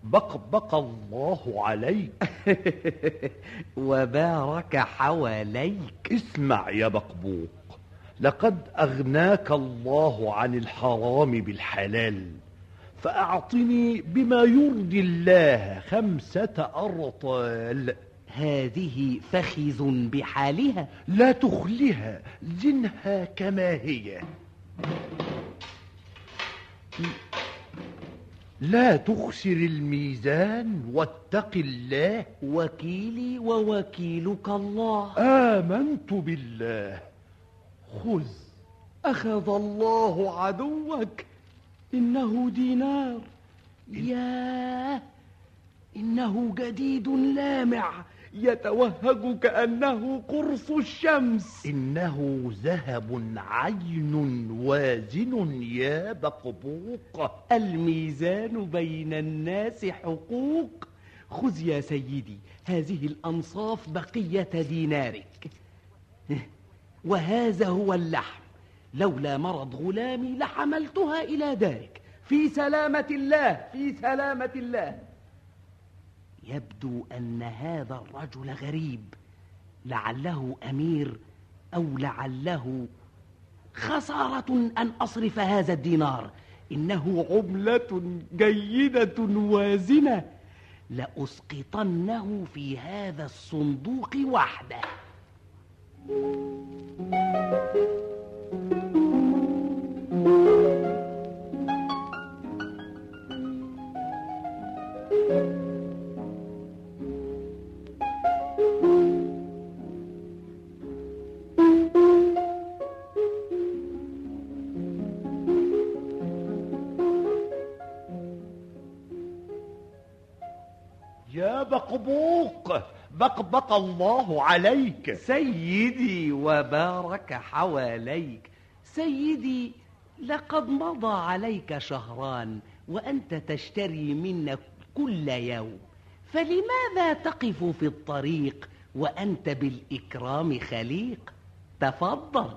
Speaker 14: بقبق الله عليك.
Speaker 5: وبارك حواليك.
Speaker 14: اسمع يا بقبوق لقد أغناك الله عن الحرام بالحلال فأعطني بما يرضي الله خمسة أرطال.
Speaker 5: هذه فخذ بحالها.
Speaker 14: لا تخلها زنها كما هي. لا تخسر الميزان واتق الله.
Speaker 5: وكيلي ووكيلك الله.
Speaker 14: آمنت بالله. خذ.
Speaker 11: أخذ الله عدوك. إنه دينار.
Speaker 5: ياه. إنه جديد لامع.
Speaker 11: يتوهج كأنه قرص الشمس.
Speaker 14: إنه ذهب عين وازن يا بقبوق.
Speaker 5: الميزان بين الناس حقوق. خذ يا سيدي هذه الأنصاف بقية دينارك. وهذا هو اللحم. لولا مرض غلامي لحملتها إلى دارك. في سلامة الله في سلامة الله. يبدو أن هذا الرجل غريب. لعله أمير أو لعله خسارة أن أصرف هذا الدينار. إنه عملة جيدة وازنة لأسقطنه في هذا الصندوق وحده.
Speaker 14: يا بقبق الله عليك.
Speaker 5: سيدي وبارك حواليك. سيدي لقد مضى عليك شهران وأنت تشتري منا كل يوم. فلماذا تقف في الطريق وأنت بالإكرام خليق؟ تفضل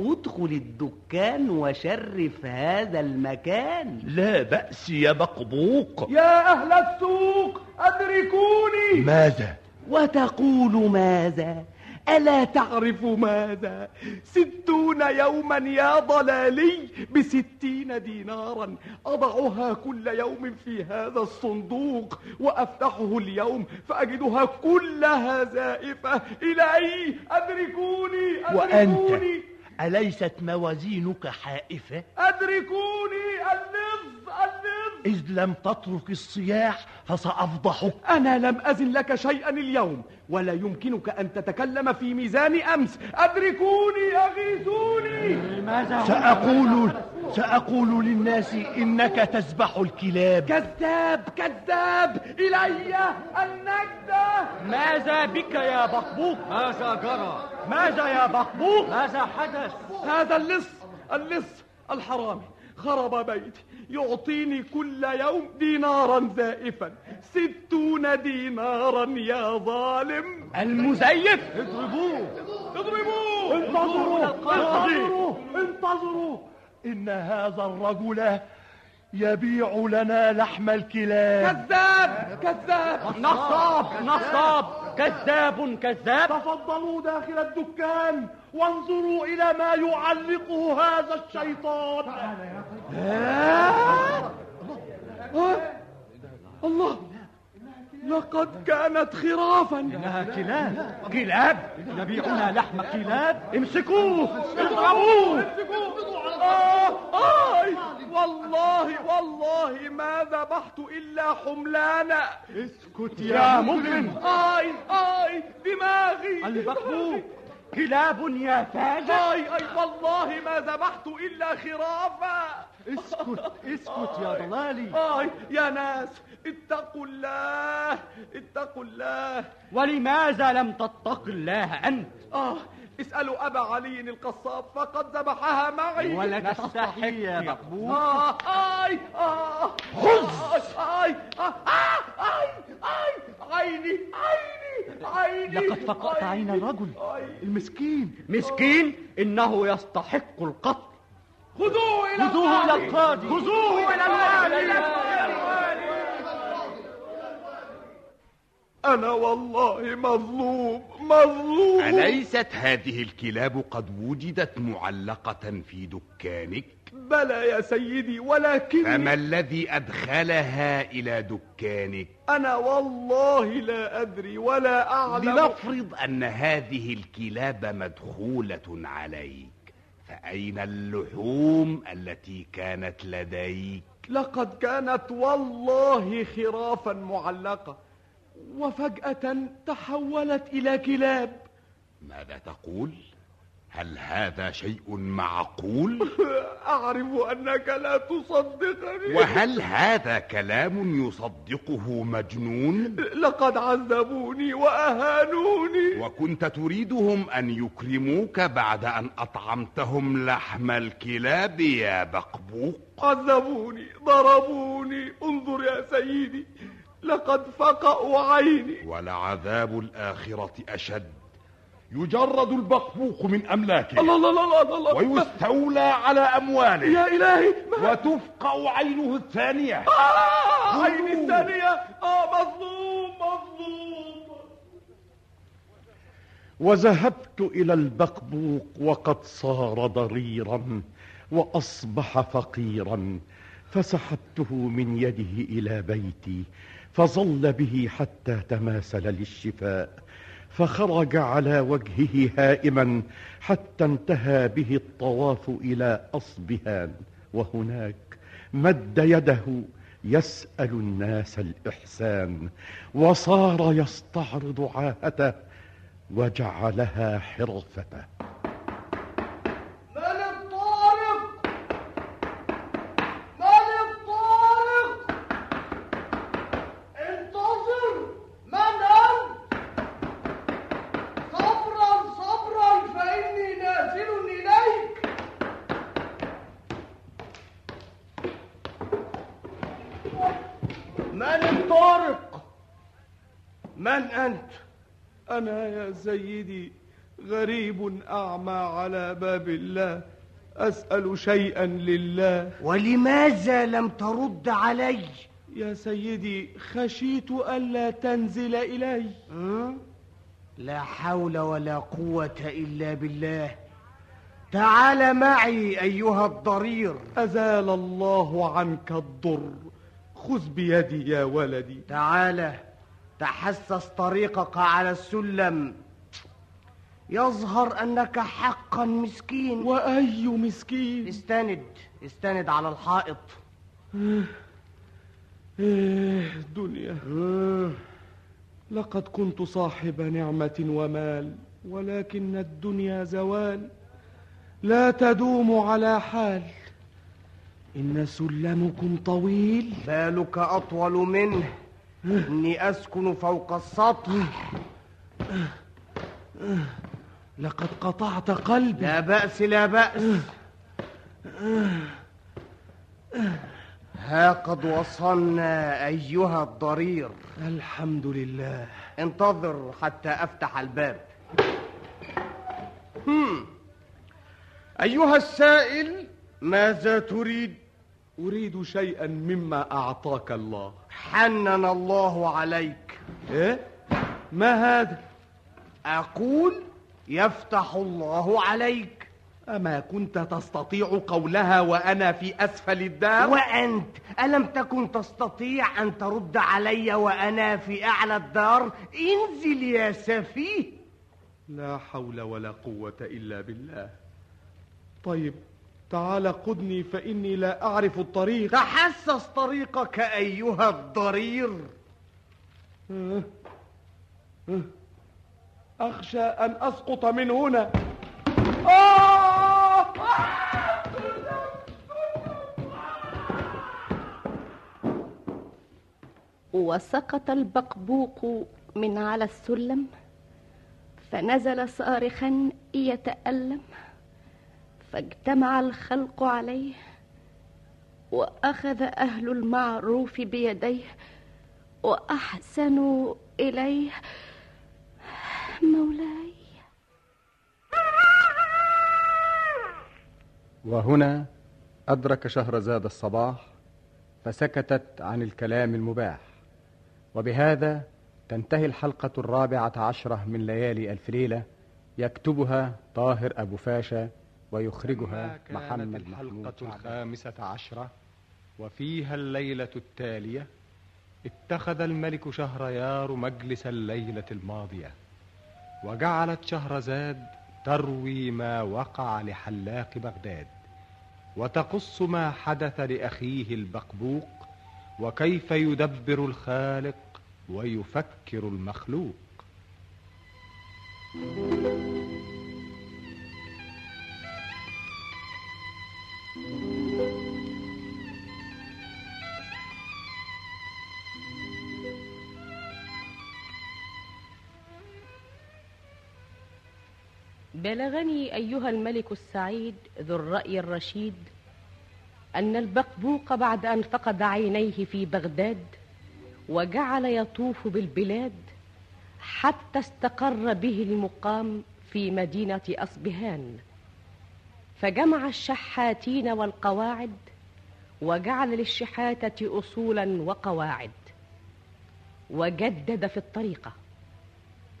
Speaker 5: ادخل الدكان وشرف هذا المكان.
Speaker 14: لا بأس يا بقبوق.
Speaker 11: يا أهل السوق أدركوني.
Speaker 14: ماذا؟
Speaker 5: وتقول ماذا؟ ألا تعرف
Speaker 11: ماذا؟ ستون يوما يا ضلالي بستين دينارا أضعها كل يوم في هذا الصندوق وأفتحه اليوم فأجدها كلها زائفة إلهي أدركوني
Speaker 14: وأنت
Speaker 11: أدركوني
Speaker 14: أليست موازينك حائفة؟
Speaker 11: أدركوني اللص اللص
Speaker 14: إذ لم تترك الصياح فسأفضحك.
Speaker 11: أنا لم أزن لك شيئا اليوم ولا يمكنك أن تتكلم في ميزان أمس. أدركوني أغيثوني.
Speaker 14: سأقول سأقول للناس إنك تذبح الكلاب.
Speaker 11: كذاب كذاب. إلي النجدة
Speaker 1: ماذا بك يا بقبوق؟ ماذا جرى؟ ماذا يا بقبوق؟ ماذا حدث؟
Speaker 11: هذا اللص اللص الحرامي. خرب بيتي. يعطيني كل يوم دينارا زائفا. ستون دينارا يا ظالم.
Speaker 1: المزيف! اضربوه.
Speaker 11: اضربوه!
Speaker 14: انتظروا
Speaker 11: انتظروا انتظروا
Speaker 14: إن هذا الرجل يبيع لنا لحم الكلاب.
Speaker 11: كذاب! كذاب!
Speaker 1: نصاب! نصاب! كذاب! كذاب!
Speaker 11: تفضلوا داخل الدكان. وانظروا إلى ما يعلقه هذا الشيطان. آه. الله! لقد كانت خرافا.
Speaker 1: إنها كلاب. كلاب؟ يبيعون لحم كلاب؟ امسكوه! اضربوه
Speaker 11: آه آي والله والله ما ذبحت إلا حملانا.
Speaker 1: اسكت يا مجرم
Speaker 11: آي آي دماغي.
Speaker 1: البقبوق كلاب يا فاجر
Speaker 11: آي آي والله ما ذبحت إلا خرافا.
Speaker 1: اسكت اسكت يا ضلالي.
Speaker 11: آي يا ناس اتقوا الله اتقوا الله.
Speaker 1: ولماذا لم تتق الله أنت؟
Speaker 11: آه اسألوا أبا علي القصاب فقد ذبحها معي.
Speaker 1: ولا تستحي يا مقبول.
Speaker 11: آه آي آه خذ آي آه آه آي آي عيني عيني عيني
Speaker 1: لقد فقأت عين الرجل.
Speaker 11: آي.
Speaker 1: المسكين. مسكين؟ إنه يستحق القتل.
Speaker 11: خذوه إلى
Speaker 1: خذوه إلى
Speaker 11: القاضي.
Speaker 1: القاضي.
Speaker 11: خذوه إلى الوالي
Speaker 4: أنا والله مظلوم. مظلوم
Speaker 17: أليست هذه الكلاب قد وجدت معلقة في دكانك؟
Speaker 11: بلى يا سيدي ولكن
Speaker 17: فما الذي أدخلها إلى دكانك؟
Speaker 11: أنا والله لا أدري ولا أعلم
Speaker 17: لنفرض أن هذه الكلاب مدخولة عليك فأين اللحوم التي كانت لديك؟
Speaker 11: لقد كانت والله خرافا معلقة وفجأة تحولت إلى كلاب
Speaker 17: ماذا تقول؟ هل هذا شيء معقول؟
Speaker 11: أعرف أنك لا تصدقني
Speaker 17: وهل هذا كلام يصدقه مجنون؟
Speaker 11: لقد عذبوني وأهانوني
Speaker 17: وكنت تريدهم أن يكرموك بعد أن أطعمتهم لحم الكلاب يا بقبوق
Speaker 11: عذبوني ضربوني انظر يا سيدي لقد فقأوا عيني.
Speaker 17: ولعذاب الآخرة أشد. يجرد البقبوق من أملاكه.
Speaker 11: الله الله الله الله, الله.
Speaker 17: ويستولى على أمواله.
Speaker 11: يا إلهي
Speaker 17: ما... وتفقع عينه الثانية.
Speaker 11: آه عيني الثانية. آه مظلوم مظلوم.
Speaker 4: وذهبت إلى البقبوق وقد صار ضريرا وأصبح فقيرا. فسحبته من يده إلى بيتي. فظل به حتى تماثل للشفاء فخرج على وجهه هائما حتى انتهى به الطواف إلى اصبهان وهناك مد يده يسأل الناس الإحسان وصار يستعرض عاهته وجعلها حرفته
Speaker 18: من الطارق من الطارق انتظر من انت صبرا صبرا فإني نازل إليك من الطارق من أنت
Speaker 11: أنا يا سيدي غريب أعمى على باب الله أسأل شيئا لله.
Speaker 18: ولماذا لم ترد علي؟
Speaker 11: يا سيدي خشيت ألا تنزل إلي.
Speaker 18: أه؟ لا حول ولا قوة إلا بالله. تعال معي أيها الضرير.
Speaker 11: أزال الله عنك الضر. خذ بيدي يا ولدي.
Speaker 18: تعال تحسس طريقك على السلم. يظهر أنك حقا مسكين.
Speaker 11: وأي مسكين؟
Speaker 18: استند استند على الحائط.
Speaker 11: إيه دنيا. لقد كنت صاحب نعمة ومال ولكن الدنيا زوال. لا تدوم على حال. إن سلمكم طويل.
Speaker 18: بالك أطول منه. إني أسكن فوق السطح.
Speaker 11: لقد قطعت قلبي.
Speaker 18: لا بأس لا بأس. ها قد وصلنا أيها الضرير.
Speaker 11: الحمد لله.
Speaker 18: انتظر حتى أفتح الباب. هم. أيها السائل ماذا تريد؟
Speaker 11: أريد شيئا مما أعطاك الله.
Speaker 18: حنن الله عليك.
Speaker 11: إيه؟ ما هذا؟
Speaker 18: أقول يفتح الله عليك
Speaker 11: أما كنت تستطيع قولها وأنا في أسفل الدار؟
Speaker 18: وأنت ألم تكن تستطيع أن ترد علي وأنا في أعلى الدار؟ انزل يا سفيه
Speaker 11: لا حول ولا قوة إلا بالله طيب تعال قدني فإني لا أعرف الطريق
Speaker 18: تحسس طريقك أيها الضرير
Speaker 11: أه. أه. أخشى أن أسقط من هنا آه!
Speaker 15: وسقط البقبوق من على السلم فنزل صارخا يتألم فاجتمع الخلق عليه وأخذ أهل المعروف بيديه وأحسنوا إليه مولاي.
Speaker 13: وهنا أدرك شهرزاد الصباح فسكتت عن الكلام المباح. وبهذا
Speaker 19: تنتهي الحلقة الرابعة عشرة من ليالي ألف ليلة يكتبها طاهر أبو فاشا ويخرجها محمد
Speaker 13: الحلقة. الخامسة عشرة؟ وفيها الليلة التالية اتخذ الملك شهريار مجلس الليلة الماضية. وجعلت شهرزاد تروي ما وقع لحلاق بغداد وتقص ما حدث لأخيه البقبوق وكيف يدبر الخالق ويفكر المخلوق.
Speaker 2: بلغني أيها الملك السعيد ذو الرأي الرشيد أن البقبوق بعد أن فقد عينيه في بغداد وجعل يطوف بالبلاد حتى استقر به المقام في مدينة أصبهان. فجمع الشحاتين والقواعد وجعل للشحاتة أصولا وقواعد وجدد في الطريقة.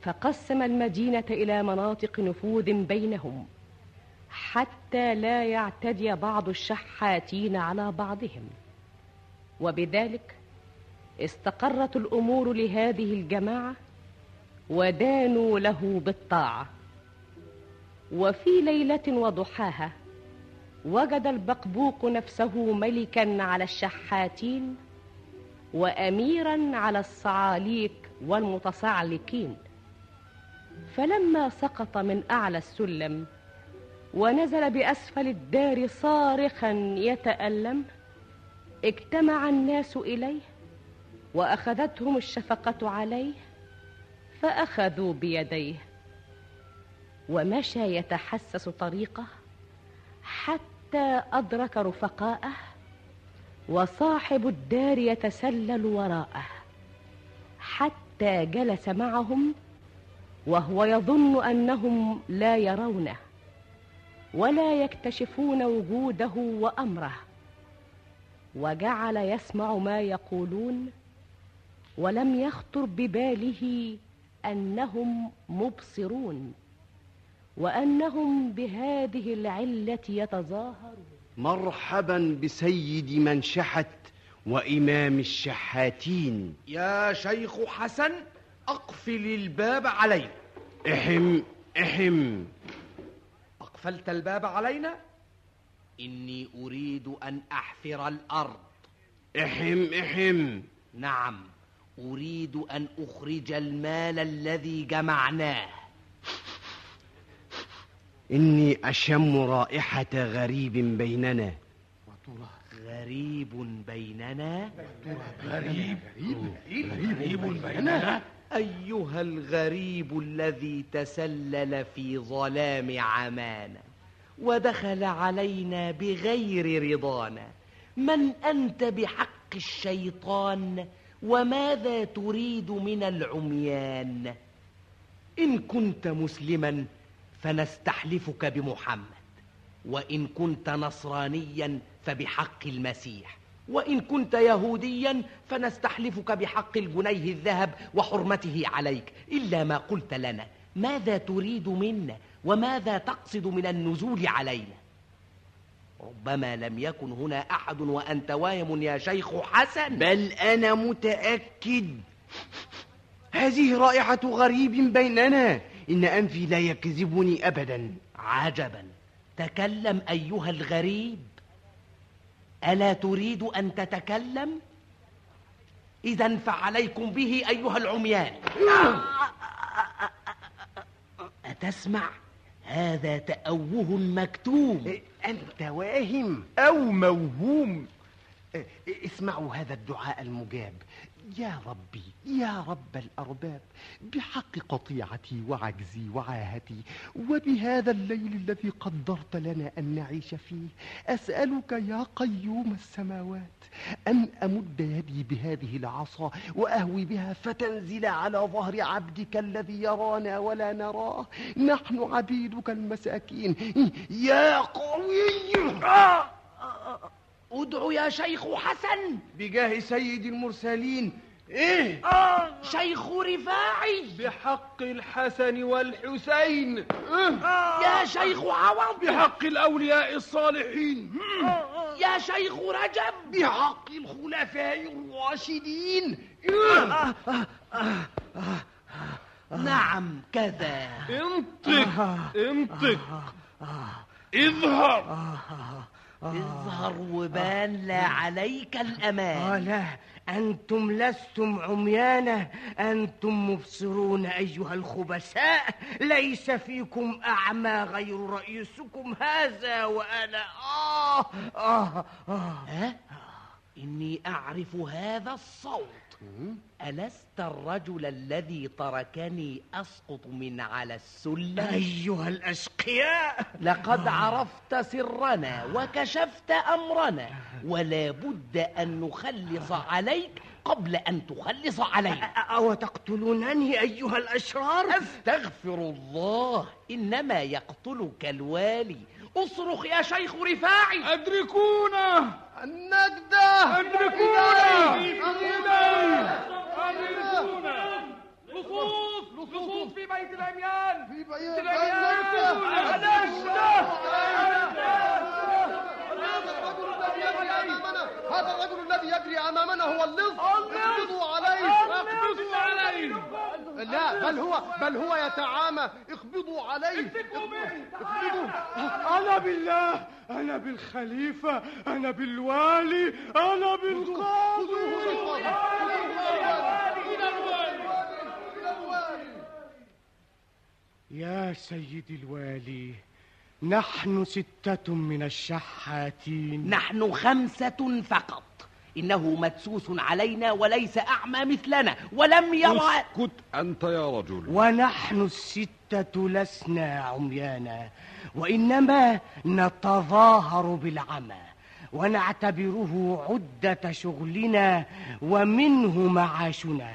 Speaker 2: فقسم المدينة إلى مناطق نفوذ بينهم حتى لا يعتدي بعض الشحاتين على بعضهم. وبذلك استقرت الأمور لهذه الجماعة ودانوا له بالطاعة. وفي ليلة وضحاها وجد البقبوق نفسه ملكا على الشحاتين وأميرا على الصعاليك والمتصعلكين فلما سقط من أعلى السلم ونزل بأسفل الدار صارخا يتألم اجتمع الناس إليه وأخذتهم الشفقة عليه فأخذوا بيديه. ومشى يتحسس طريقه حتى أدرك رفقاءه وصاحب الدار يتسلل وراءه. حتى جلس معهم وهو يظن أنهم لا يرونه ولا يكتشفون وجوده وأمره وجعل يسمع ما يقولون ولم يخطر بباله أنهم مبصرون وأنهم بهذه العلة يتظاهرون.
Speaker 20: مرحبا بسيد من شحت وإمام الشحاتين.
Speaker 21: يا شيخ حسن أقفل الباب علينا.
Speaker 20: احم احم.
Speaker 21: أقفلت الباب علينا؟
Speaker 5: إني أريد أن أحفر الأرض.
Speaker 20: احم احم.
Speaker 5: نعم أريد أن أخرج المال الذي جمعناه.
Speaker 20: إني أشم رائحة غريب بيننا.
Speaker 5: غريب بيننا؟
Speaker 21: غريب
Speaker 5: غريب بيننا؟ أيها الغريب الذي تسلل في ظلام عمانا ودخل علينا بغير رضانا من أنت بحق الشيطان وماذا تريد من العميان؟ إن كنت مسلما فنستحلفك بمحمد وإن كنت نصرانيا فبحق المسيح. وإن كنت يهوديا فنستحلفك بحق الجنيه الذهب وحرمته عليك. إلا ما قلت لنا. ماذا تريد منا؟ وماذا تقصد من النزول علينا؟ ربما لم يكن هنا أحد وأنت واهم يا شيخ حسن.
Speaker 20: بل أنا متأكد. هذه رائحة غريب بيننا. إن أنفي لا يكذبني أبدا.
Speaker 5: عجبا. تكلم أيها الغريب. ألا تريد أن تتكلم؟ إذا فعليكم به أيها العميان أتسمع؟ هذا تأوه مكتوم.
Speaker 20: أنت واهم. أو موهوم. اسمعوا هذا الدعاء المجاب. يا ربي يا رب الأرباب بحق قطيعتي وعجزي وعاهتي وبهذا الليل الذي قدرت لنا أن نعيش فيه أسألك يا قيوم السماوات أن أمد يدي بهذه العصا وأهوي بها فتنزل على ظهر عبدك الذي يرانا ولا نراه نحن عبيدك المساكين. يا قوي!
Speaker 5: ادعو يا شيخ حسن.
Speaker 20: بجاه سيد المرسلين.
Speaker 5: إيه؟ شيخ رفاعي.
Speaker 20: بحق الحسن والحسين.
Speaker 5: يا شيخ عوض.
Speaker 17: بحق الأولياء الصالحين.
Speaker 5: يا شيخ رجب.
Speaker 17: بحق الخلفاء الراشدين.
Speaker 5: نعم كذا.
Speaker 20: انطق انطق
Speaker 17: اظهر
Speaker 5: اظهر وبان لا عليك
Speaker 18: آه
Speaker 5: الأمان
Speaker 18: لا. أنتم لستم عميانة. أنتم مبصرون أيها الخبثاء. ليس فيكم أعمى غير رئيسكم هذا وأنا. آه آه آه.
Speaker 5: ها؟ إني أعرف هذا الصوت. ألست الرجل الذي تركني أسقط من على السلم؟
Speaker 18: أيها الأشقياء.
Speaker 5: لقد عرفت سرنا وكشفت أمرنا ولا بد أن نخلص عليك قبل أن تخلص علينا.
Speaker 18: أو تقتلونني أيها الأشرار؟
Speaker 5: أستغفر الله إنما يقتلك الوالي. أصرخ يا شيخ رفاعي.
Speaker 17: أدركونا.
Speaker 5: النجدة.
Speaker 17: أدركونا.
Speaker 20: أدركونا. لصوص لصوص في بيت العميان
Speaker 17: في بيت
Speaker 11: هذا الرجل الذي يجري أمامنا هو اللص اقبضوا عليه.
Speaker 20: اقبضوا عليه
Speaker 11: لا بل هو بل هو يتعامى اقبضوا عليه اقبضوا
Speaker 20: أنا بالله أنا بالخليفة أنا بالوالي أنا بالقاضي
Speaker 18: يا سيدي الوالي نحن ستة من الشحاتين
Speaker 5: نحن خمسة فقط إنه مدسوس علينا وليس أعمى مثلنا ولم يرى
Speaker 17: اسكت أنت يا رجل.
Speaker 18: ونحن الستة لسنا عميانا وإنما نتظاهر بالعمى ونعتبره عدة شغلنا ومنه معاشنا.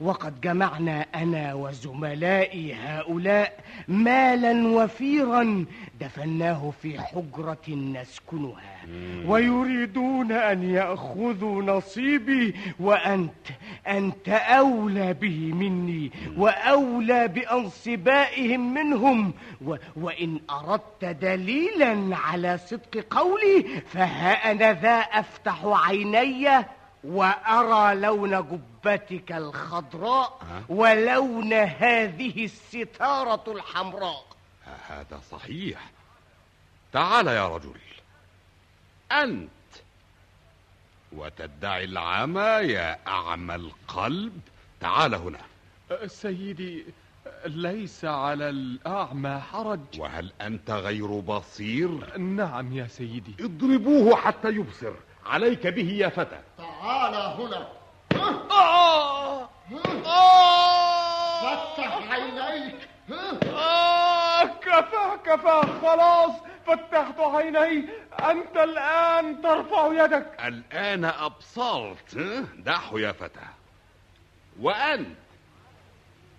Speaker 18: وقد جمعنا أنا وزملائي هؤلاء مالا وفيرا دفناه في حجرة نسكنها. ويريدون أن يأخذوا نصيبي وأنت أنت أولى به مني وأولى بأنصبائهم منهم. و وإن أردت دليلا على صدق قولي فها أنا ذا أفتح عيني وأرى لون جبتك الخضراء ولون هذه الستارة الحمراء.
Speaker 17: هذا صحيح. تعال يا رجل. أنت. وتدعي العمى يا أعمى القلب. تعال هنا.
Speaker 16: سيدي ليس على الأعمى حرج.
Speaker 17: وهل أنت غير بصير؟
Speaker 16: نعم يا سيدي.
Speaker 17: اضربوه حتى يبصر. عليك به يا فتى.
Speaker 11: تعال هنا. فتح عينيك.
Speaker 20: آه! كفى كفى. خلاص فتحت عيني. أنت الآن ترفع يدك.
Speaker 17: الآن أبصرت. دعه يا فتى. وأنت؟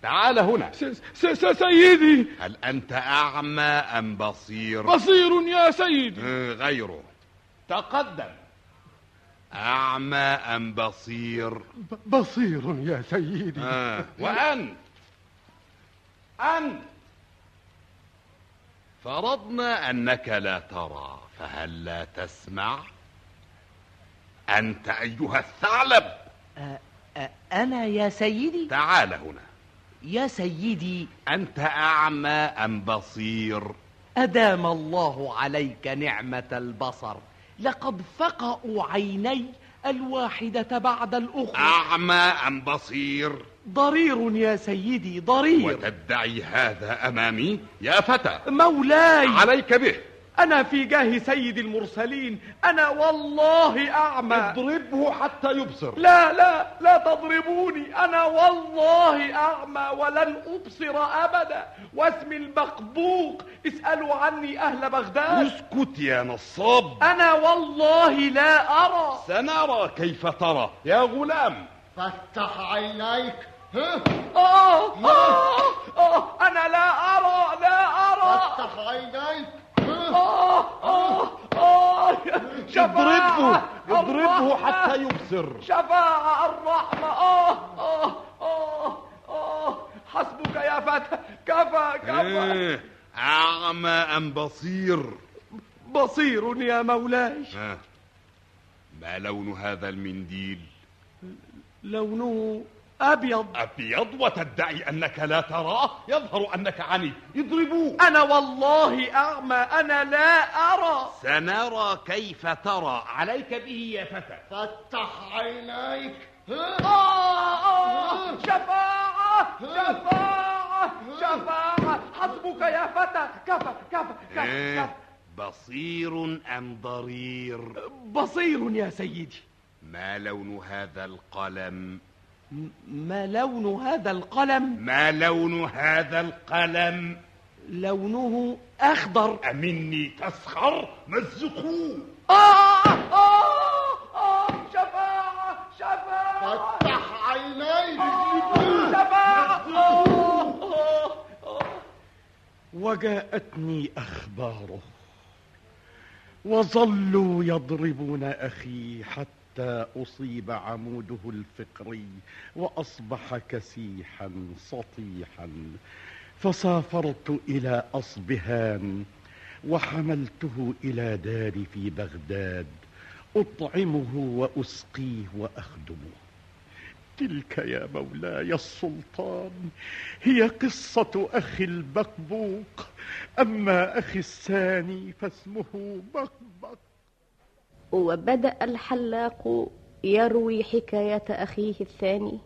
Speaker 17: تعال هنا.
Speaker 20: س س سيدي.
Speaker 17: هل أنت أعمى أم بصير؟
Speaker 20: بصير يا سيدي.
Speaker 17: آه، غيره. تقدم. أعمى أم بصير؟
Speaker 11: بصير يا سيدي
Speaker 17: آه. وأنت أنت فرضنا أنك لا ترى فهل لا تسمع؟ أنت أيها الثعلب
Speaker 5: أنا يا سيدي
Speaker 17: تعال هنا
Speaker 5: يا سيدي
Speaker 17: أنت أعمى أم بصير؟
Speaker 5: أدام الله عليك نعمة البصر لقد فقأوا عيني الواحدة بعد الأخرى.
Speaker 17: أعمى أم بصير؟
Speaker 5: ضرير يا سيدي ضرير.
Speaker 17: وتدعي هذا أمامي؟ يا فتى.
Speaker 20: مولاي.
Speaker 17: عليك به.
Speaker 20: أنا في جاه سيد المرسلين. أنا والله أعمى.
Speaker 17: اضربه حتى يبصر.
Speaker 20: لا لا لا تضربوني. أنا والله أعمى ولن أبصر أبدا. واسمي المقبوق اسألوا عني أهل بغداد.
Speaker 17: اسكت يا نصاب.
Speaker 20: أنا والله لا أرى.
Speaker 17: سنرى كيف ترى. يا غلام
Speaker 11: فتح عينيك.
Speaker 20: آه آه آه أنا لا أرى لا أرى.
Speaker 11: فتح عينيك.
Speaker 20: آه آه آه
Speaker 17: اضربه
Speaker 20: اضربه
Speaker 17: الرحمة.
Speaker 20: حتى يبصر
Speaker 17: شفاعة الرحمة آه آه آه آه حسبك يا فتى كفى كفى إيه أعمى أم بصير
Speaker 20: بصير يا مولاي.
Speaker 17: ما لون هذا المنديل
Speaker 20: لونه أبيض.
Speaker 9: أبيض وتدعي أنك لا تراه. يظهر أنك عني. اضربوه
Speaker 20: أنا والله أعمى أنا لا أرى.
Speaker 17: سنرى كيف ترى. عليك به يا فتى.
Speaker 18: فتح عينيك.
Speaker 17: آه آه شفاعة شفاعة شفاعة.
Speaker 20: حسبك يا فتى. كفى كفى كفى,
Speaker 17: إيه
Speaker 20: كفى.
Speaker 17: بصير أم ضرير؟
Speaker 20: بصير يا سيدي.
Speaker 17: ما لون هذا القلم؟
Speaker 20: ما لون هذا القلم؟
Speaker 17: ما لون هذا القلم؟
Speaker 20: لونه أخضر.
Speaker 9: أمني تسخر مزقوه
Speaker 17: آه! آه! آه شفاعة! شفاعة!
Speaker 18: فتح عينيك
Speaker 17: شفاعة! آه آه
Speaker 4: وجاءتني أخباره. وظلوا يضربون أخي حتى أصيب عموده الفقري وأصبح كسيحا سطيحا فسافرت إلى أصبهان وحملته إلى داري في بغداد أطعمه وأسقيه وأخدمه. تلك يا مولاي السلطان هي قصة أخي البقبوق أما أخي الثاني فاسمه بقبق
Speaker 15: وبدأ الحلاق يروي حكاية أخيه الثاني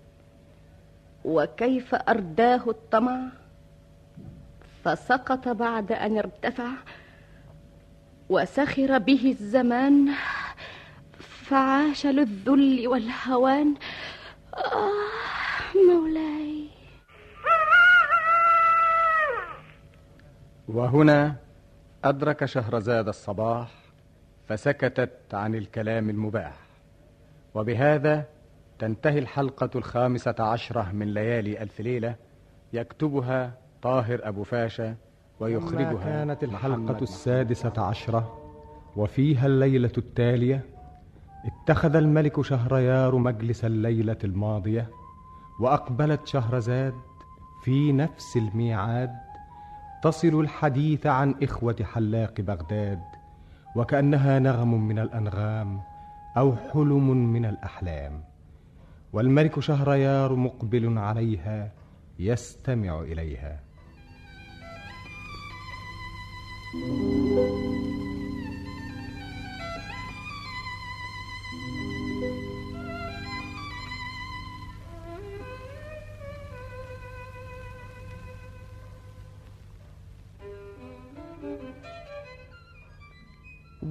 Speaker 15: وكيف أرداه الطمع؟ فسقط بعد أن ارتفع وسخر به الزمان فعاش للذل والهوان. آه مولاي.
Speaker 13: وهنا أدرك شهرزاد الصباح فسكتت عن الكلام المباح. وبهذا تنتهي الحلقة الخامسة عشرة من ليالي ألف ليلة يكتبها طاهر أبو فاشا ويخرجها
Speaker 22: كانت الحلقة السادسة عشرة وفيها الليلة التالية اتخذ الملك شهريار مجلس الليلة الماضية وأقبلت شهرزاد في نفس الميعاد تصل الحديث عن إخوة حلاق بغداد وكأنها نغم من الأنغام أو حلم من الأحلام. والملك شهريار مقبل عليها يستمع إليها.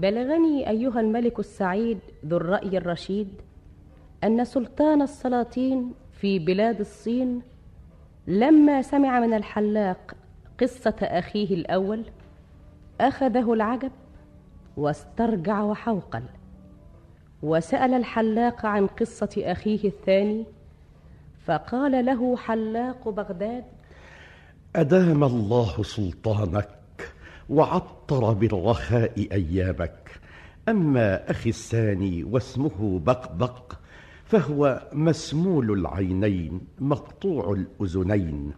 Speaker 2: بلغني أيها الملك السعيد ذو الرأي الرشيد أن سلطان السلاطين في بلاد الصين لما سمع من الحلاق قصة أخيه الأول أخذه العجب واسترجع وحوقل وسأل الحلاق عن قصة أخيه الثاني فقال له حلاق بغداد
Speaker 4: أدام الله سلطانك وعطر بالرخاء أيامك. أما أخي الثاني واسمه بقبق فهو مسمول العينين مقطوع الأذنين.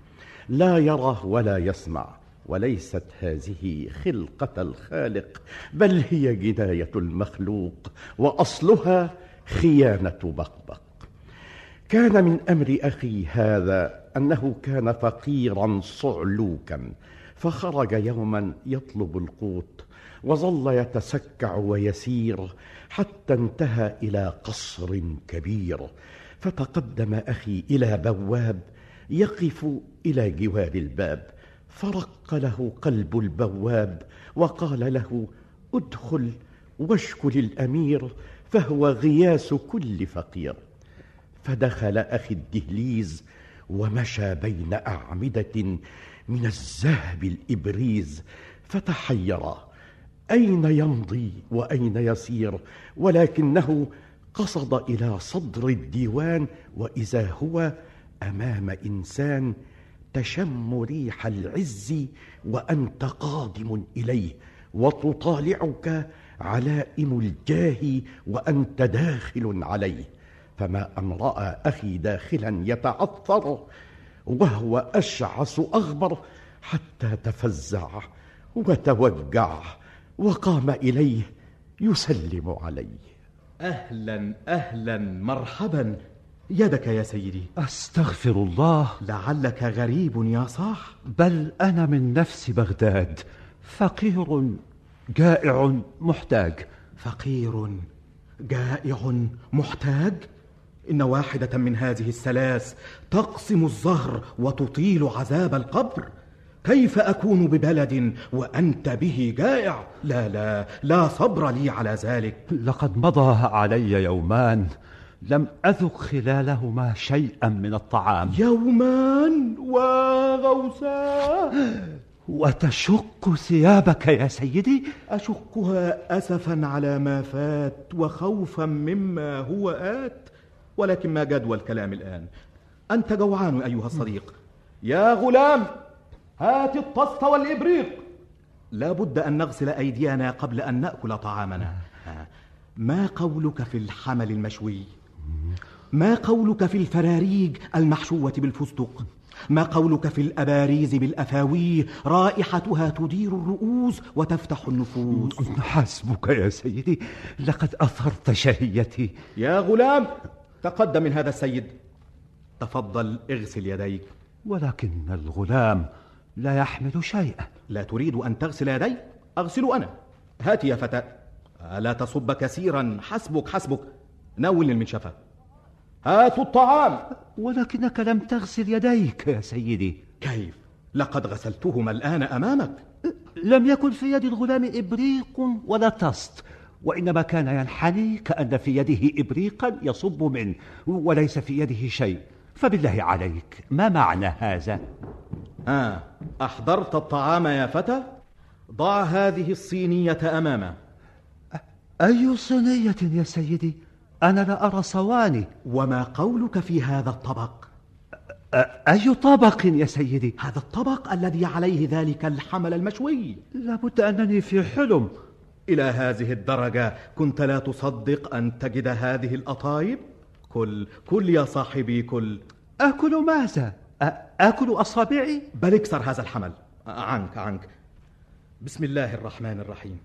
Speaker 4: لا يرى ولا يسمع وليست هذه خلقة الخالق بل هي جناية المخلوق وأصلها خيانة بقبق. كان من أمر أخي هذا أنه كان فقيرا صعلوكا فخرج يوما يطلب القوت وظل يتسكع ويسير حتى انتهى إلى قصر كبير. فتقدم أخي إلى بواب يقف إلى جوار الباب. فرق له قلب البواب وقال له ادخل واشكل الأمير فهو غياس كل فقير. فدخل أخي الدهليز ومشى بين أعمدة من الذهب الإبريز فتحيرا. أين يمضي وأين يسير؟ ولكنه قصد إلى صدر الديوان وإذا هو أمام إنسان تشم ريح العز وأنت قادم إليه. وتطالعك علائم الجاه وأنت داخل عليه. فما أن رأى أخي داخلا يتعثر وهو أشعث أغبر حتى تفزع وتوجع وقام إليه يسلم عليه.
Speaker 23: أهلا أهلا مرحبا. يدك يا سيدي.
Speaker 1: أستغفر الله.
Speaker 23: لعلك غريب يا صاح.
Speaker 1: بل أنا من نفس بغداد. فقير جائع محتاج.
Speaker 23: فقير جائع محتاج؟ إن واحدة من هذه الثلاث تقسم الظهر وتطيل عذاب القبر. كيف أكون ببلد وأنت به جائع؟ لا لا لا صبر لي على ذلك.
Speaker 1: لقد مضى علي يومان لم أذق خلالهما شيئا من الطعام.
Speaker 23: يومان وغوسا
Speaker 1: وتشق ثيابك يا سيدي؟
Speaker 23: أشقها أسفا على ما فات وخوفا مما هو آت. ولكن ما جدوى الكلام الآن. أنت جوعان أيها الصديق. يا غلام هات الطست والإبريق. لا بد أن نغسل أيدينا قبل أن نأكل طعامنا. ما قولك في الحمل المشوي؟ ما قولك في الفراريج المحشوة بالفستق؟ ما قولك في الأباريز بالأفاويه رائحتها تدير الرؤوس وتفتح النفوس؟
Speaker 1: حسبك يا سيدي لقد أثرت شهيتي.
Speaker 23: يا غلام تقدم من هذا السيد. تفضل اغسل يديك.
Speaker 1: ولكن الغلام لا يحمل شيئا.
Speaker 23: لا تريد أن تغسل يديك أغسل أنا. هات يا فتى. لا تصب كثيرا؟ حسبك حسبك. ناول المنشفة هاتوا الطعام.
Speaker 1: ولكنك لم تغسل يديك يا سيدي.
Speaker 23: كيف؟ لقد غسلتهما الآن أمامك.
Speaker 1: لم يكن في يد الغلام إبريق ولا تسط وإنما كان ينحني كأن في يده إبريقا يصب منه وليس في يده شيء فبالله عليك ما معنى هذا؟
Speaker 23: آه أحضرت الطعام يا فتى؟ ضع هذه الصينية أمامه
Speaker 1: أي صينية يا سيدي؟ أنا لا أرى صواني
Speaker 23: وما قولك في هذا الطبق؟
Speaker 1: أي طبق يا سيدي؟
Speaker 23: هذا الطبق الذي عليه ذلك الحمل المشوي
Speaker 1: لابد أنني في حلم
Speaker 23: إلى هذه الدرجة كنت لا تصدق أن تجد هذه الأطايب؟ كل كل يا صاحبي كل.
Speaker 1: أكل ماذا؟ آكل أصابعي؟
Speaker 23: بل اكسر هذا الحمل. عنك عنك. بسم الله الرحمن الرحيم.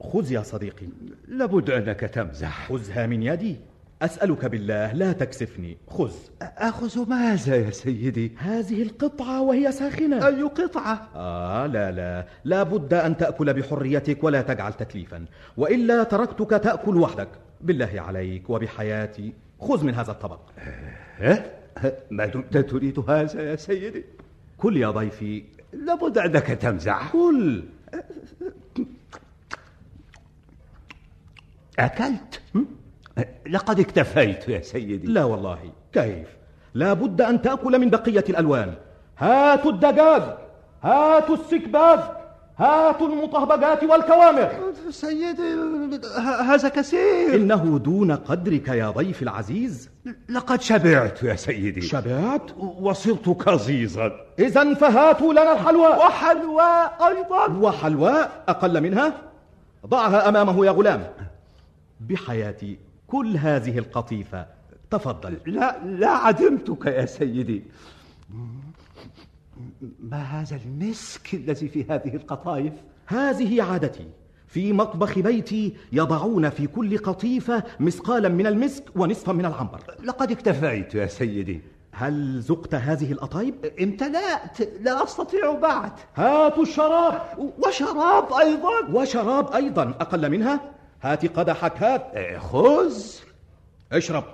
Speaker 23: خذ يا صديقي.
Speaker 1: لابد أنك تمزح.
Speaker 23: خذها من يدي. أسألك بالله لا تكسفني. خذ.
Speaker 1: أخذ ماذا يا سيدي؟
Speaker 23: هذه القطعة وهي ساخنة.
Speaker 1: أي قطعة؟
Speaker 23: آه لا لا. لا بد أن تأكل بحريتك ولا تجعل تكليفا. وإلا تركتك تأكل وحدك. بالله عليك وبحياتي. خذ من هذا الطبق.
Speaker 1: ها؟ ما دمت تريد هذا يا سيدي؟
Speaker 23: كل يا ضيفي.
Speaker 1: لابد أنك تمزح.
Speaker 23: كل.
Speaker 1: أكلت؟ لقد اكتفيت يا سيدي.
Speaker 23: لا والله كيف؟ لا بد أن تأكل من بقية الألوان. هاتوا الدجاج هاتوا السكباج هاتوا المطهبجات والكوامر.
Speaker 1: سيدي هذا كثير.
Speaker 23: إنه دون قدرك يا ضيف العزيز.
Speaker 1: لقد شبعت يا سيدي.
Speaker 23: شبعت؟
Speaker 1: وصرت كظيظا
Speaker 23: إذا فهاتوا لنا الحلوى.
Speaker 1: وحلوى أيضا.
Speaker 23: وحلوى أقل منها؟ ضعها أمامه يا غلام. بحياتي كل هذه القطيفة. تفضل.
Speaker 1: لا لا عدمتك يا سيدي. ما هذا المسك الذي في هذه القطايف؟
Speaker 23: هذه عادتي. في مطبخ بيتي يضعون في كل قطيفة مسقالا من المسك ونصفا من العنبر.
Speaker 1: لقد اكتفيت يا سيدي.
Speaker 23: هل ذقت هذه الأطايب؟
Speaker 1: امتلأت. لا أستطيع بعد.
Speaker 23: هاتوا الشراب.
Speaker 1: وشراب أيضا.
Speaker 23: وشراب أيضا. أقل منها؟ هات قدحك هات.
Speaker 1: خذ.
Speaker 23: اشرب.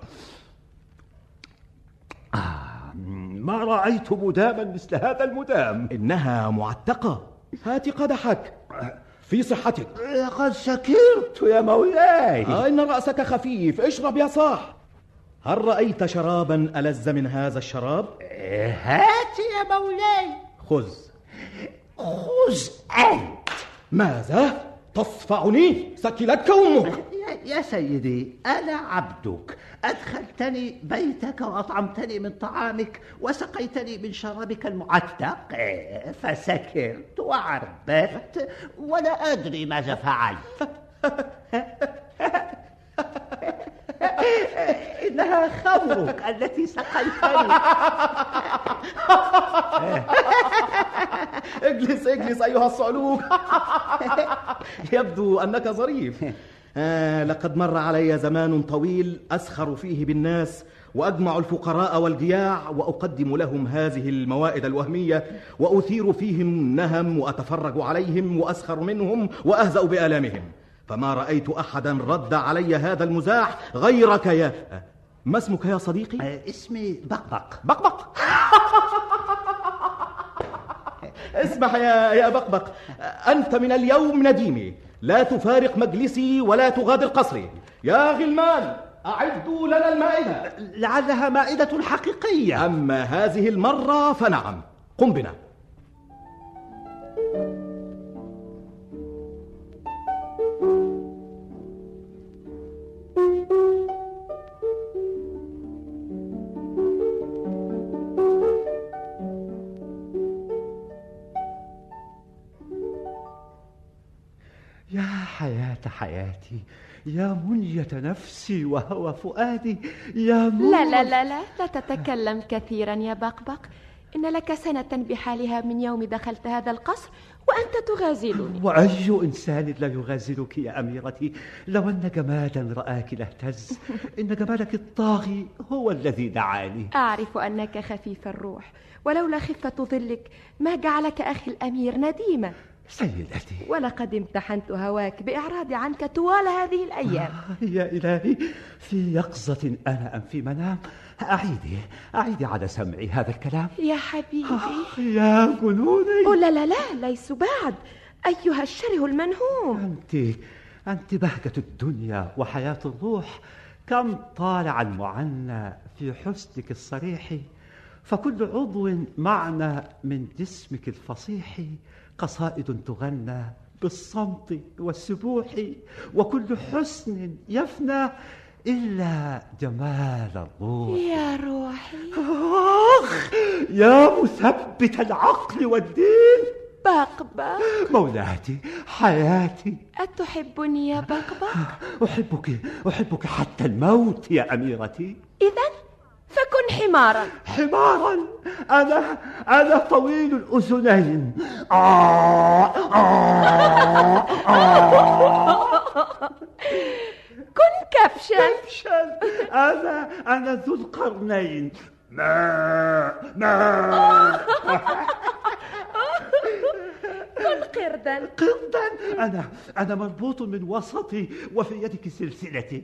Speaker 1: آه ما رأيت مداما مثل هذا المدام.
Speaker 23: إنها معتقة. هات قدحك. في صحتك.
Speaker 1: لقد سكرت يا مولاي.
Speaker 23: آه إن رأسك خفيف. اشرب يا صاح. هل رأيت شرابا ألذ من هذا الشراب؟
Speaker 1: هات يا مولاي.
Speaker 23: خذ.
Speaker 1: خذ أنت.
Speaker 23: ماذا؟ تصفعني سكلتك أمك.
Speaker 1: يا سيدي أنا عبدك. أدخلتني بيتك وأطعمتني من طعامك وسقيتني من شرابك المعتق. فسكرت وعربت ولا أدري ماذا فعلت. إنها خمرك التي سقيتني.
Speaker 23: اجلس اجلس أيها الصعلوك يبدو أنك ظريف. آه لقد مر علي زمان طويل أسخر فيه بالناس وأجمع الفقراء والجياع وأقدم لهم هذه الموائد الوهمية وأثير فيهم نهم وأتفرج عليهم وأسخر منهم وأهزأ بآلامهم. فما رأيت أحدا رد علي هذا المزاح غيرك يا ما اسمك يا صديقي؟
Speaker 1: اسمي بقبق.
Speaker 23: بقبق. اسمح يا يا بقبق. أنت من اليوم نديمي. لا تفارق مجلسي ولا تغادر قصري. يا غلمان أعدوا لنا المائدة.
Speaker 1: لعلها مائدة حقيقية.
Speaker 23: أما هذه المرة فنعم. قم بنا.
Speaker 1: حياتي يا منية نفسي وهوى فؤادي يا منية
Speaker 24: لا لا لا لا لا تتكلم كثيرا يا بقبق. إن لك سنة بحالها من يوم دخلت هذا القصر وأنت تغازلني.
Speaker 1: وأي إنسان لا يغازلك يا أميرتي؟ لو أن جمالا رآك لاهتز إن جمالك الطاغي هو الذي دعاني.
Speaker 24: أعرف أنك خفيف الروح ولولا خفة ظلك ما جعلك أخي الأمير نديما.
Speaker 1: سيدتي.
Speaker 24: ولقد امتحنت هواك بإعراضي عنك طوال هذه الأيام.
Speaker 1: يا إلهي في يقظة أنا أم في منام. أعيدي أعيدي على سمعي هذا الكلام.
Speaker 24: يا حبيبي.
Speaker 1: يا جنوني
Speaker 24: لا لا لا ليس بعد. أيها الشره المنهوم.
Speaker 1: أنت أنت بهجة الدنيا وحياة الروح. كم طالع المعنى في حسنك الصريح. فكل عضو معنى من جسمك الفصيح. قصائد تغنى بالصمت والسبوح وكل حسن يفنى إلا جمال الروح.
Speaker 24: يا روحي.
Speaker 1: آخ يا مثبت العقل والدين.
Speaker 24: بقبق
Speaker 1: مولاتي حياتي.
Speaker 24: أتحبني يا بقبق؟
Speaker 1: أحبك أحبك حتى الموت يا أميرتي.
Speaker 24: إذا فكن حمارا.
Speaker 1: حمارا. أنا أنا طويل الأذنين. آه آه آه.
Speaker 24: كن كبشا.
Speaker 1: كبشا. أنا أنا ذو القرنين. ما ما
Speaker 24: كن قردا.
Speaker 1: قردا. أنا أنا مربوط من وسطي وفي يدك سلسلتي.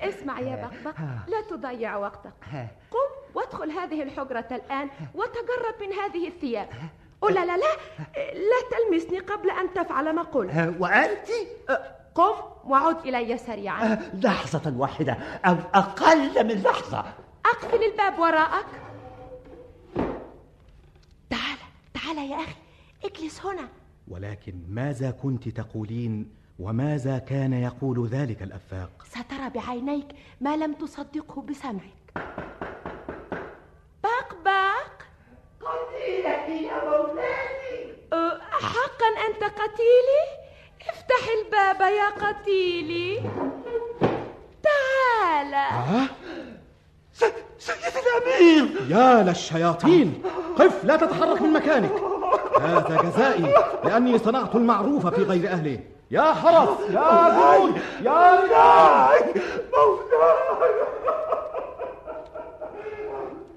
Speaker 24: اسمع يا بقبق لا تضيع وقتك. قم وادخل هذه الحجرة الآن وتجرب من هذه الثياب. أو لا لا لا لا تلمسني قبل أن تفعل ما قلت.
Speaker 1: وأنت؟
Speaker 24: قم وعد إلي سريعا.
Speaker 1: لحظة واحدة أو أقل من لحظة.
Speaker 24: أقفل الباب وراءك. تعال تعال يا أخي اجلس هنا.
Speaker 23: ولكن ماذا كنت تقولين وماذا كان يقول ذلك الأفاق؟
Speaker 24: سترى بعينيك ما لم تصدقه بسمعك. بقبق
Speaker 25: قتيلك يا مولاتي
Speaker 24: أه، حقا أنت قتيلي؟ افتح الباب يا قتيلي. تعال.
Speaker 23: آه؟
Speaker 1: سيد الأمير
Speaker 23: يا للشياطين. قف لا تتحرك من مكانك. هذا جزائي لأني صنعت المعروف في غير أهله يا حرس يا جنود يا رجال.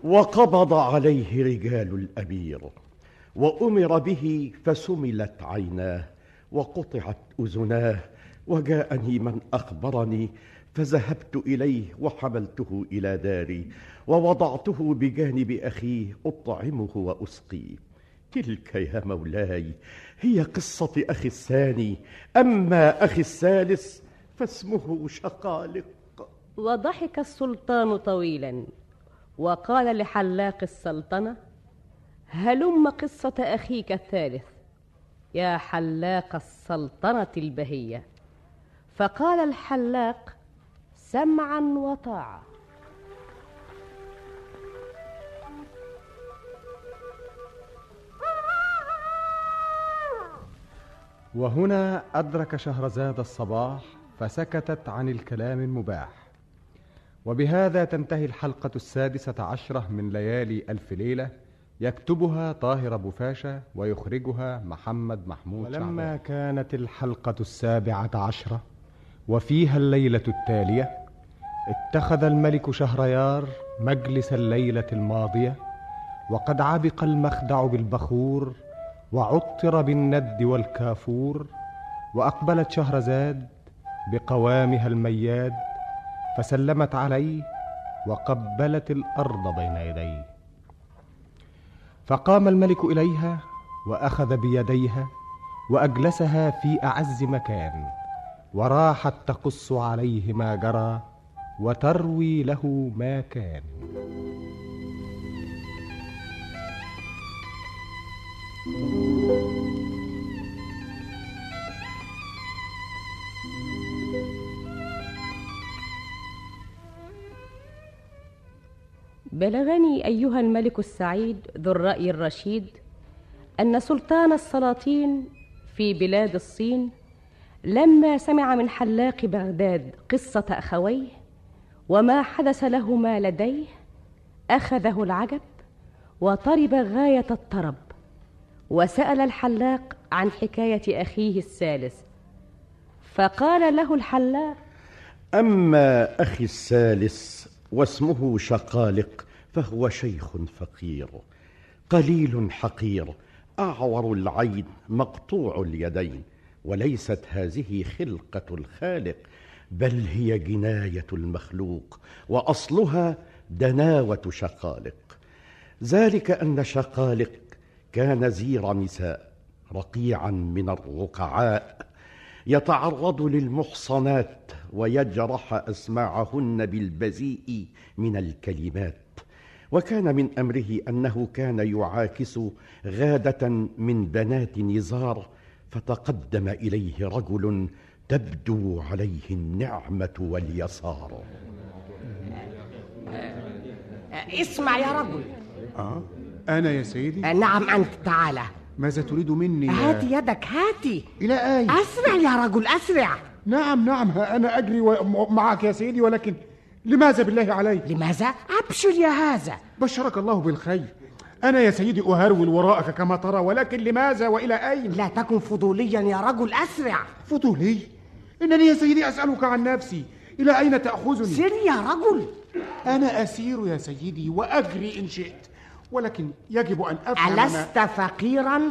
Speaker 4: وقبض عليه رجال الأمير وأمر به فسملت عيناه وقطعت أذناه وجاءني من أخبرني فذهبت إليه وحملته إلى داري ووضعته بجانب أخيه أطعمه وأسقيه. تلك يا مولاي هي قصة أخي الثاني. أما أخي الثالث فاسمه شقالق.
Speaker 2: وضحك السلطان طويلا وقال لحلاق السلطنة هلم قصة أخيك الثالث يا حلاق السلطنة البهية. فقال الحلاق سمعا وطاعة.
Speaker 22: وهنا أدرك شهرزاد الصباح فسكتت عن الكلام المباح. وبهذا تنتهي الحلقة السادسة عشرة من ليالي ألف ليلة يكتبها طاهر أبو فاشا ويخرجها محمد محمود
Speaker 13: ولما
Speaker 22: شعبان
Speaker 13: كانت الحلقة السابعة عشرة وفيها الليلة التالية اتخذ الملك شهريار مجلس الليلة الماضية وقد عبق المخدع بالبخور وعطر بالند والكافور وأقبلت شهرزاد بقوامها المياد فسلمت عليه وقبلت الأرض بين يديه. فقام الملك إليها وأخذ بيديها وأجلسها في أعز مكان وراحت تقص عليه ما جرى وتروي له ما كان.
Speaker 2: بلغني أيها الملك السعيد ذو الرأي الرشيد أن سلطان السلاطين في بلاد الصين لما سمع من حلاق بغداد قصة أخويه وما حدث لهما لديه أخذه العجب وطرب غاية الطرب. وسأل الحلاق عن حكاية أخيه الثالث. فقال له الحلاق
Speaker 4: أما أخي الثالث واسمه شقالق فهو شيخ فقير قليل حقير أعور العين مقطوع اليدين وليست هذه خلقة الخالق بل هي جناية المخلوق وأصلها دناوة شقالق. ذلك أن شقالق كان زير نساء رقيعا من الرقعاء يتعرض للمحصنات ويجرح أسماعهن بالبذيء من الكلمات. وكان من أمره أنه كان يعاكس غادة من بنات نزار فتقدم إليه رجل تبدو عليه النعمة واليسار.
Speaker 18: اسمع يا رجل.
Speaker 26: آه؟ أنا يا سيدي؟
Speaker 18: نعم أنت تعالى.
Speaker 26: ماذا تريد مني يا-
Speaker 18: هات يدك هاتي.
Speaker 26: إلى أين؟
Speaker 18: أسرع يا رجل أسرع.
Speaker 26: نعم نعم ها أنا أجري و- معك يا سيدي ولكن لماذا بالله علي؟
Speaker 18: لماذا؟ أبشر يا هذا.
Speaker 26: بشرك الله بالخير. أنا يا سيدي أهرول وراءك كما ترى ولكن لماذا وإلى أين؟
Speaker 18: لا تكن فضوليا يا رجل أسرع.
Speaker 26: فضولي؟ إنني يا سيدي أسألك عن نفسي. إلى أين تأخذني؟
Speaker 18: سر يا رجل.
Speaker 26: أنا أسير يا سيدي وأجري إن شئت. ولكن يجب أن أفهم ما-
Speaker 18: ألست فقيرا؟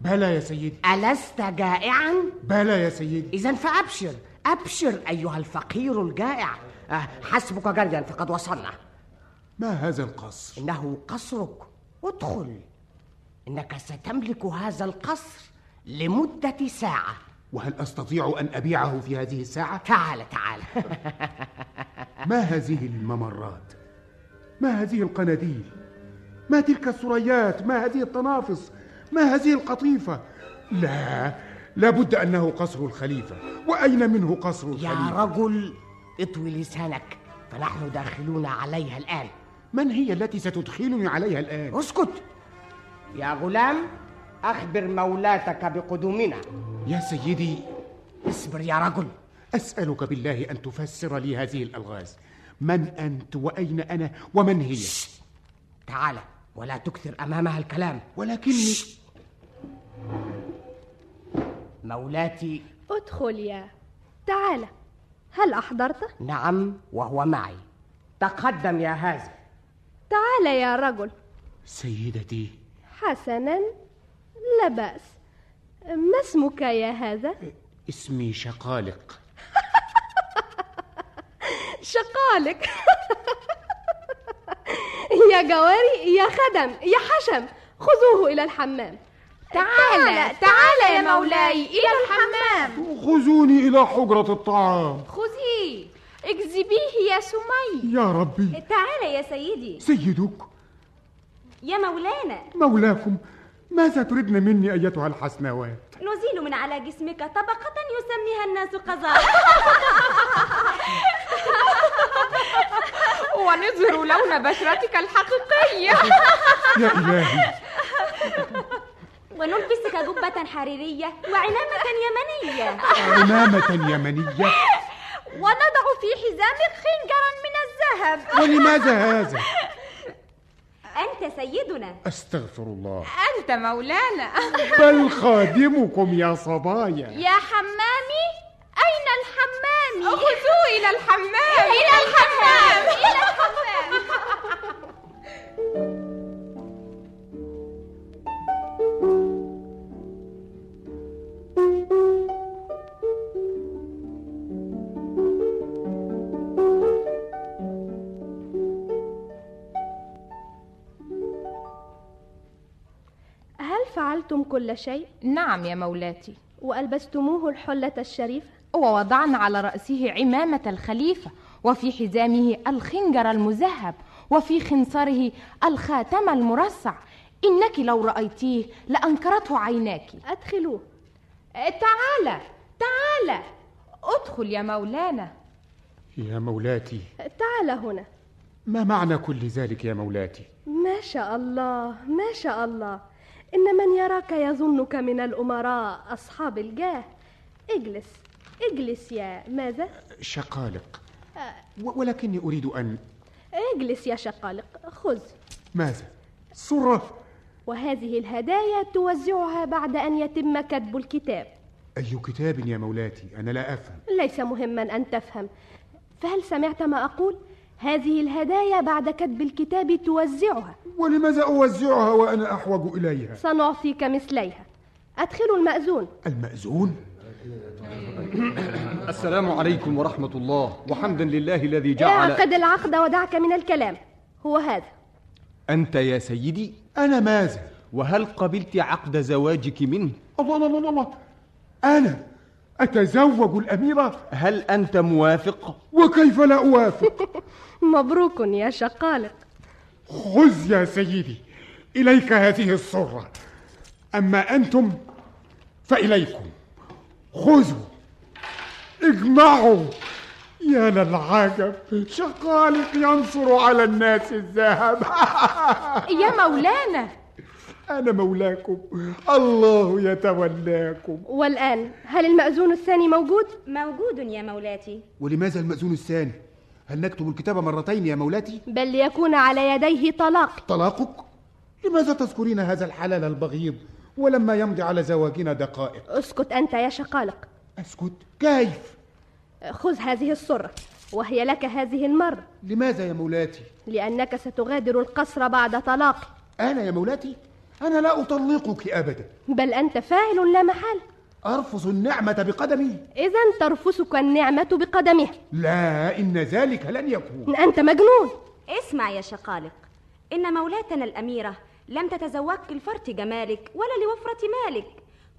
Speaker 26: بلى يا سيدي
Speaker 18: ألست جائعا؟
Speaker 26: بلى يا سيدي
Speaker 18: إذا فأبشر أبشر أيها الفقير الجائع آه، حسبك جريا فقد وصلنا
Speaker 26: ما هذا القصر؟
Speaker 18: إنه قصرك ادخل إنك ستملك هذا القصر لمدة ساعة
Speaker 26: وهل أستطيع أن أبيعه في هذه الساعة؟
Speaker 18: تعال تعال
Speaker 26: ما هذه الممرات؟ ما هذه القناديل؟ ما تلك الثريات؟ ما هذه التنافس؟ ما هذه القطيفة؟ لا لابد أنه قصر الخليفة وأين منه قصر الخليفة؟
Speaker 18: يا رجل اطوي لسانك فنحن داخلون عليها الآن
Speaker 26: من هي التي ستدخلني عليها الآن؟
Speaker 18: اسكت يا غلام أخبر مولاتك بقدومنا
Speaker 26: يا سيدي
Speaker 18: اصبر يا رجل
Speaker 26: أسألك بالله أن تفسر لي هذه الألغاز من أنت وأين أنا ومن هي؟
Speaker 18: تعال ولا تكثر أمامها الكلام.
Speaker 26: ولكني
Speaker 18: مولاتي
Speaker 15: ادخل يا تعال. هل أحضرت؟
Speaker 18: نعم وهو معي. تقدم يا هذا
Speaker 15: تعال يا رجل.
Speaker 26: سيدتي.
Speaker 15: حسنا لا بأس. ما اسمك يا هذا؟
Speaker 26: اسمي شقالق.
Speaker 15: شقالك يا جواري يا خدم يا حشم خذوه إلى الحمام.
Speaker 8: تعال تعال يا مولاي إلى الحمام.
Speaker 26: خذوني إلى حجرة الطعام.
Speaker 8: خذيه اجذبيه يا سمي.
Speaker 26: يا ربي.
Speaker 8: تعال يا سيدي.
Speaker 26: سيدك.
Speaker 8: يا مولانا.
Speaker 26: مولاكم. ماذا تردن مني أيتها الحسنوات؟
Speaker 8: نزيل من على جسمك طبقة يسميها الناس قذارة
Speaker 24: ونظهر لون بشرتك الحقيقية
Speaker 26: يا إلهي.
Speaker 8: ونلبسك
Speaker 27: جبة حريرية وعمامة يمنية.
Speaker 26: عمامة يمنية؟
Speaker 27: ونضع في حزامك خنجرا من الذهب.
Speaker 26: ولماذا هذا؟
Speaker 27: أنت سيدنا.
Speaker 26: أستغفر الله.
Speaker 8: أنت مولانا.
Speaker 26: بل خادمكم يا صبايا.
Speaker 27: يا حمامي. أين الحمام؟
Speaker 8: خذوه إلى الحمام.
Speaker 27: إلى الحمام. إلى الحمام.
Speaker 15: هل فعلتم كل شيء؟
Speaker 8: نعم يا مولاتي.
Speaker 15: وألبستموه الحلة الشريفة؟
Speaker 8: ووضعنا على رأسه عمامة الخليفة وفي حزامه الخنجر المذهب وفي خنصره الخاتم المرصع. إنك لو رأيتيه لأنكرته عيناك.
Speaker 15: أدخلوه.
Speaker 8: تعال تعال. ادخل يا مولانا.
Speaker 26: يا مولاتي.
Speaker 15: تعال هنا.
Speaker 26: ما معنى كل ذلك يا مولاتي؟
Speaker 15: ما شاء الله ما شاء الله. إن من يراك يظنك من الأمراء أصحاب الجاه. اجلس اجلس يا ماذا؟
Speaker 26: شقالق. و- ولكني أريد أن
Speaker 15: اجلس يا شقالق خذ.
Speaker 26: ماذا؟ صرة
Speaker 15: وهذه الهدايا توزعها بعد أن يتم كتب الكتاب.
Speaker 26: أي كتاب يا مولاتي؟ أنا لا أفهم.
Speaker 15: ليس مهما أن تفهم. فهل سمعت ما أقول؟ هذه الهدايا بعد كتب الكتاب توزعها
Speaker 26: ولماذا أوزعها وأنا أحوج إليها؟
Speaker 15: سنعطيك مثليها أدخلوا المأذون
Speaker 26: المأذون؟
Speaker 13: السلام عليكم ورحمة الله وحمدا لله الذي جعل
Speaker 15: اعقد العقد ودعك من الكلام هو هذا
Speaker 13: أنت يا سيدي
Speaker 26: أنا ماذا؟
Speaker 13: وهل قبلت عقد زواجك منه؟
Speaker 26: الله الله الله الله أنا أتزوج الأميرة؟
Speaker 13: هل أنت موافق؟
Speaker 26: وكيف لا أوافق؟
Speaker 15: مبروك يا شقالق.
Speaker 26: خذ يا سيدي إليك هذه الصرة. أما أنتم فإليكم. خذوا. اجمعوا. يا للعجب. شقالق ينصر على الناس الذهب.
Speaker 8: يا مولانا.
Speaker 26: أنا مولاكم. الله يتولاكم.
Speaker 15: والآن هل المأذون الثاني موجود؟
Speaker 27: موجود يا مولاتي.
Speaker 26: ولماذا المأذون الثاني؟ هل نكتب الكتاب مرتين يا مولاتي؟
Speaker 15: بل ليكون على يديه طلاق
Speaker 26: طلاقك؟ لماذا تذكرين هذا الحلال البغيض ولما يمضي على زواجنا دقائق؟
Speaker 15: اسكت أنت يا شقالق
Speaker 26: أسكت؟ كيف؟
Speaker 15: خذ هذه الصرة وهي لك هذه المرة
Speaker 26: لماذا يا مولاتي؟
Speaker 15: لأنك ستغادر القصر بعد طلاقي
Speaker 26: أنا يا مولاتي؟ أنا لا أطلقك أبدا
Speaker 15: بل أنت فاعل لا محال
Speaker 26: أرفض النعمة بقدمي.
Speaker 15: إذا ترفسك النعمة بقدمها
Speaker 26: لا إن ذلك لن يكون.
Speaker 15: أنت مجنون.
Speaker 27: اسمع يا شقالق. إن مولاتنا الأميرة لم تتزوجك لفرط جمالك ولا لوفرة مالك.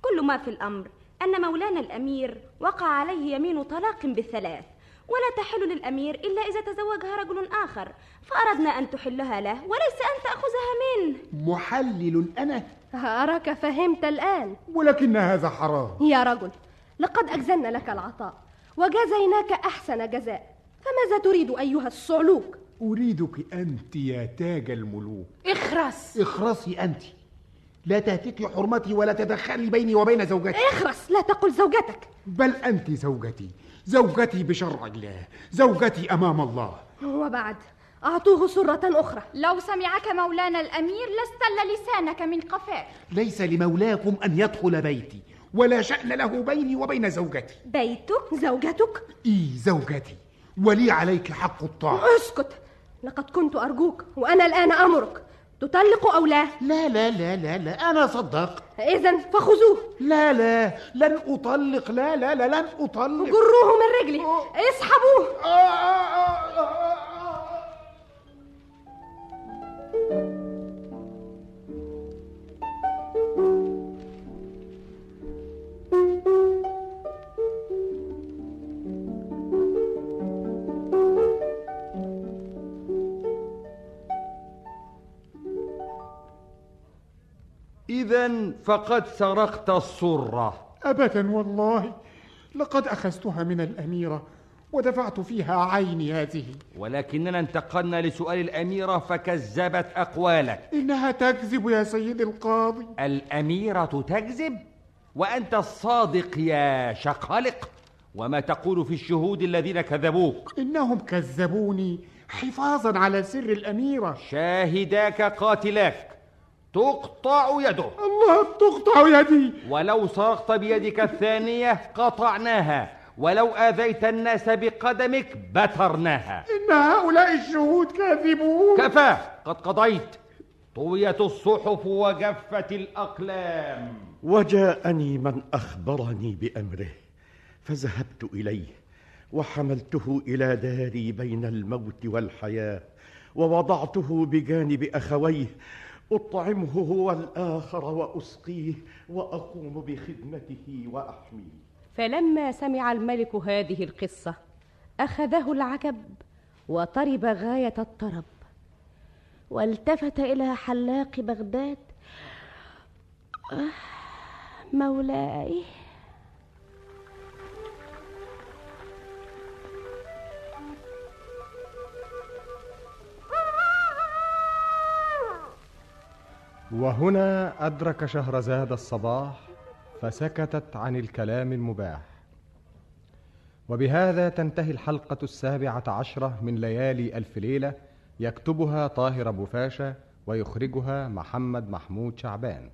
Speaker 27: كل ما في الأمر أن مولانا الأمير وقع عليه يمين طلاق بالثلاث. ولا تحل للأمير إلا إذا تزوجها رجل آخر. فأردنا أن تحلها له وليس أن تأخذها منه.
Speaker 26: محلل أنا
Speaker 15: أراك فهمت الآن.
Speaker 26: ولكن هذا حرام.
Speaker 15: يا رجل لقد أجزلنا لك العطاء وجازيناك أحسن جزاء. فماذا تريد أيها الصعلوك؟
Speaker 26: أريدك أنت يا تاج الملوك.
Speaker 8: إخرس.
Speaker 26: اخرسي أنت. لا تهتكي حرمتي ولا تدخلي بيني وبين زوجتي
Speaker 15: إخرس لا تقل زوجتك.
Speaker 26: بل أنت زوجتي. زوجتي بشرع الله زوجتي أمام الله.
Speaker 15: وبعد. أعطوه سرة أخرى.
Speaker 27: لو سمعك مولانا الأمير لاستل لسانك من قفاك
Speaker 26: ليس لمولاكم أن يدخل بيتي ولا شأن له بيني وبين زوجتي.
Speaker 27: بيتك؟
Speaker 15: زوجتك؟
Speaker 26: إي زوجتي. ولي عليك حق الطاعة.
Speaker 15: اسكت. لقد كنت أرجوك وأنا الآن أمرك. تطلق أو لا؟
Speaker 26: لا لا لا لا لا أنا صدق.
Speaker 15: إذا فخذوه.
Speaker 26: لا لا لن أطلق. لا لا لا لن أطلق.
Speaker 15: جروه من رجلي. اسحبوه.
Speaker 14: إذا فقد سرقت الصرة
Speaker 26: أبدا والله لقد أخذتها من الأميرة. ودفعت فيها عيني هذه.
Speaker 14: ولكننا انتقلنا لسؤال الأميرة فكذبت أقوالك.
Speaker 26: إنها تكذب يا سيدي القاضي.
Speaker 14: الأميرة تكذب؟ وأنت الصادق يا شقالق وما تقول في الشهود الذين كذبوك؟
Speaker 26: إنهم كذبوني حفاظا على سر الأميرة.
Speaker 14: شاهداك قاتلاك. تقطع يده.
Speaker 26: الله تقطع يدي.
Speaker 14: ولو سرقت بيدك الثانية قطعناها. ولو آذيت الناس بقدمك بترناها.
Speaker 26: إن هؤلاء الشهود كاذبون.
Speaker 14: كفى. قد قضيت. طويت الصحف وجفت الأقلام.
Speaker 4: وجاءني من أخبرني بأمره فذهبت إليه وحملته إلى داري بين الموت والحياة ووضعته بجانب أخويه أطعمه هو الآخر وأسقيه وأقوم بخدمته وأحميه.
Speaker 2: فلما سمع الملك هذه القصة أخذه العجب وطرب غاية الطرب والتفت إلى حلاق بغداد. آه، مولاي.
Speaker 13: وهنا أدرك شهرزاد الصباح فسكتت عن الكلام المباح. وبهذا تنتهي الحلقة السابعة عشرة من ليالي ألف ليلة يكتبها طاهر أبو فاشا ويخرجها محمد محمود شعبان.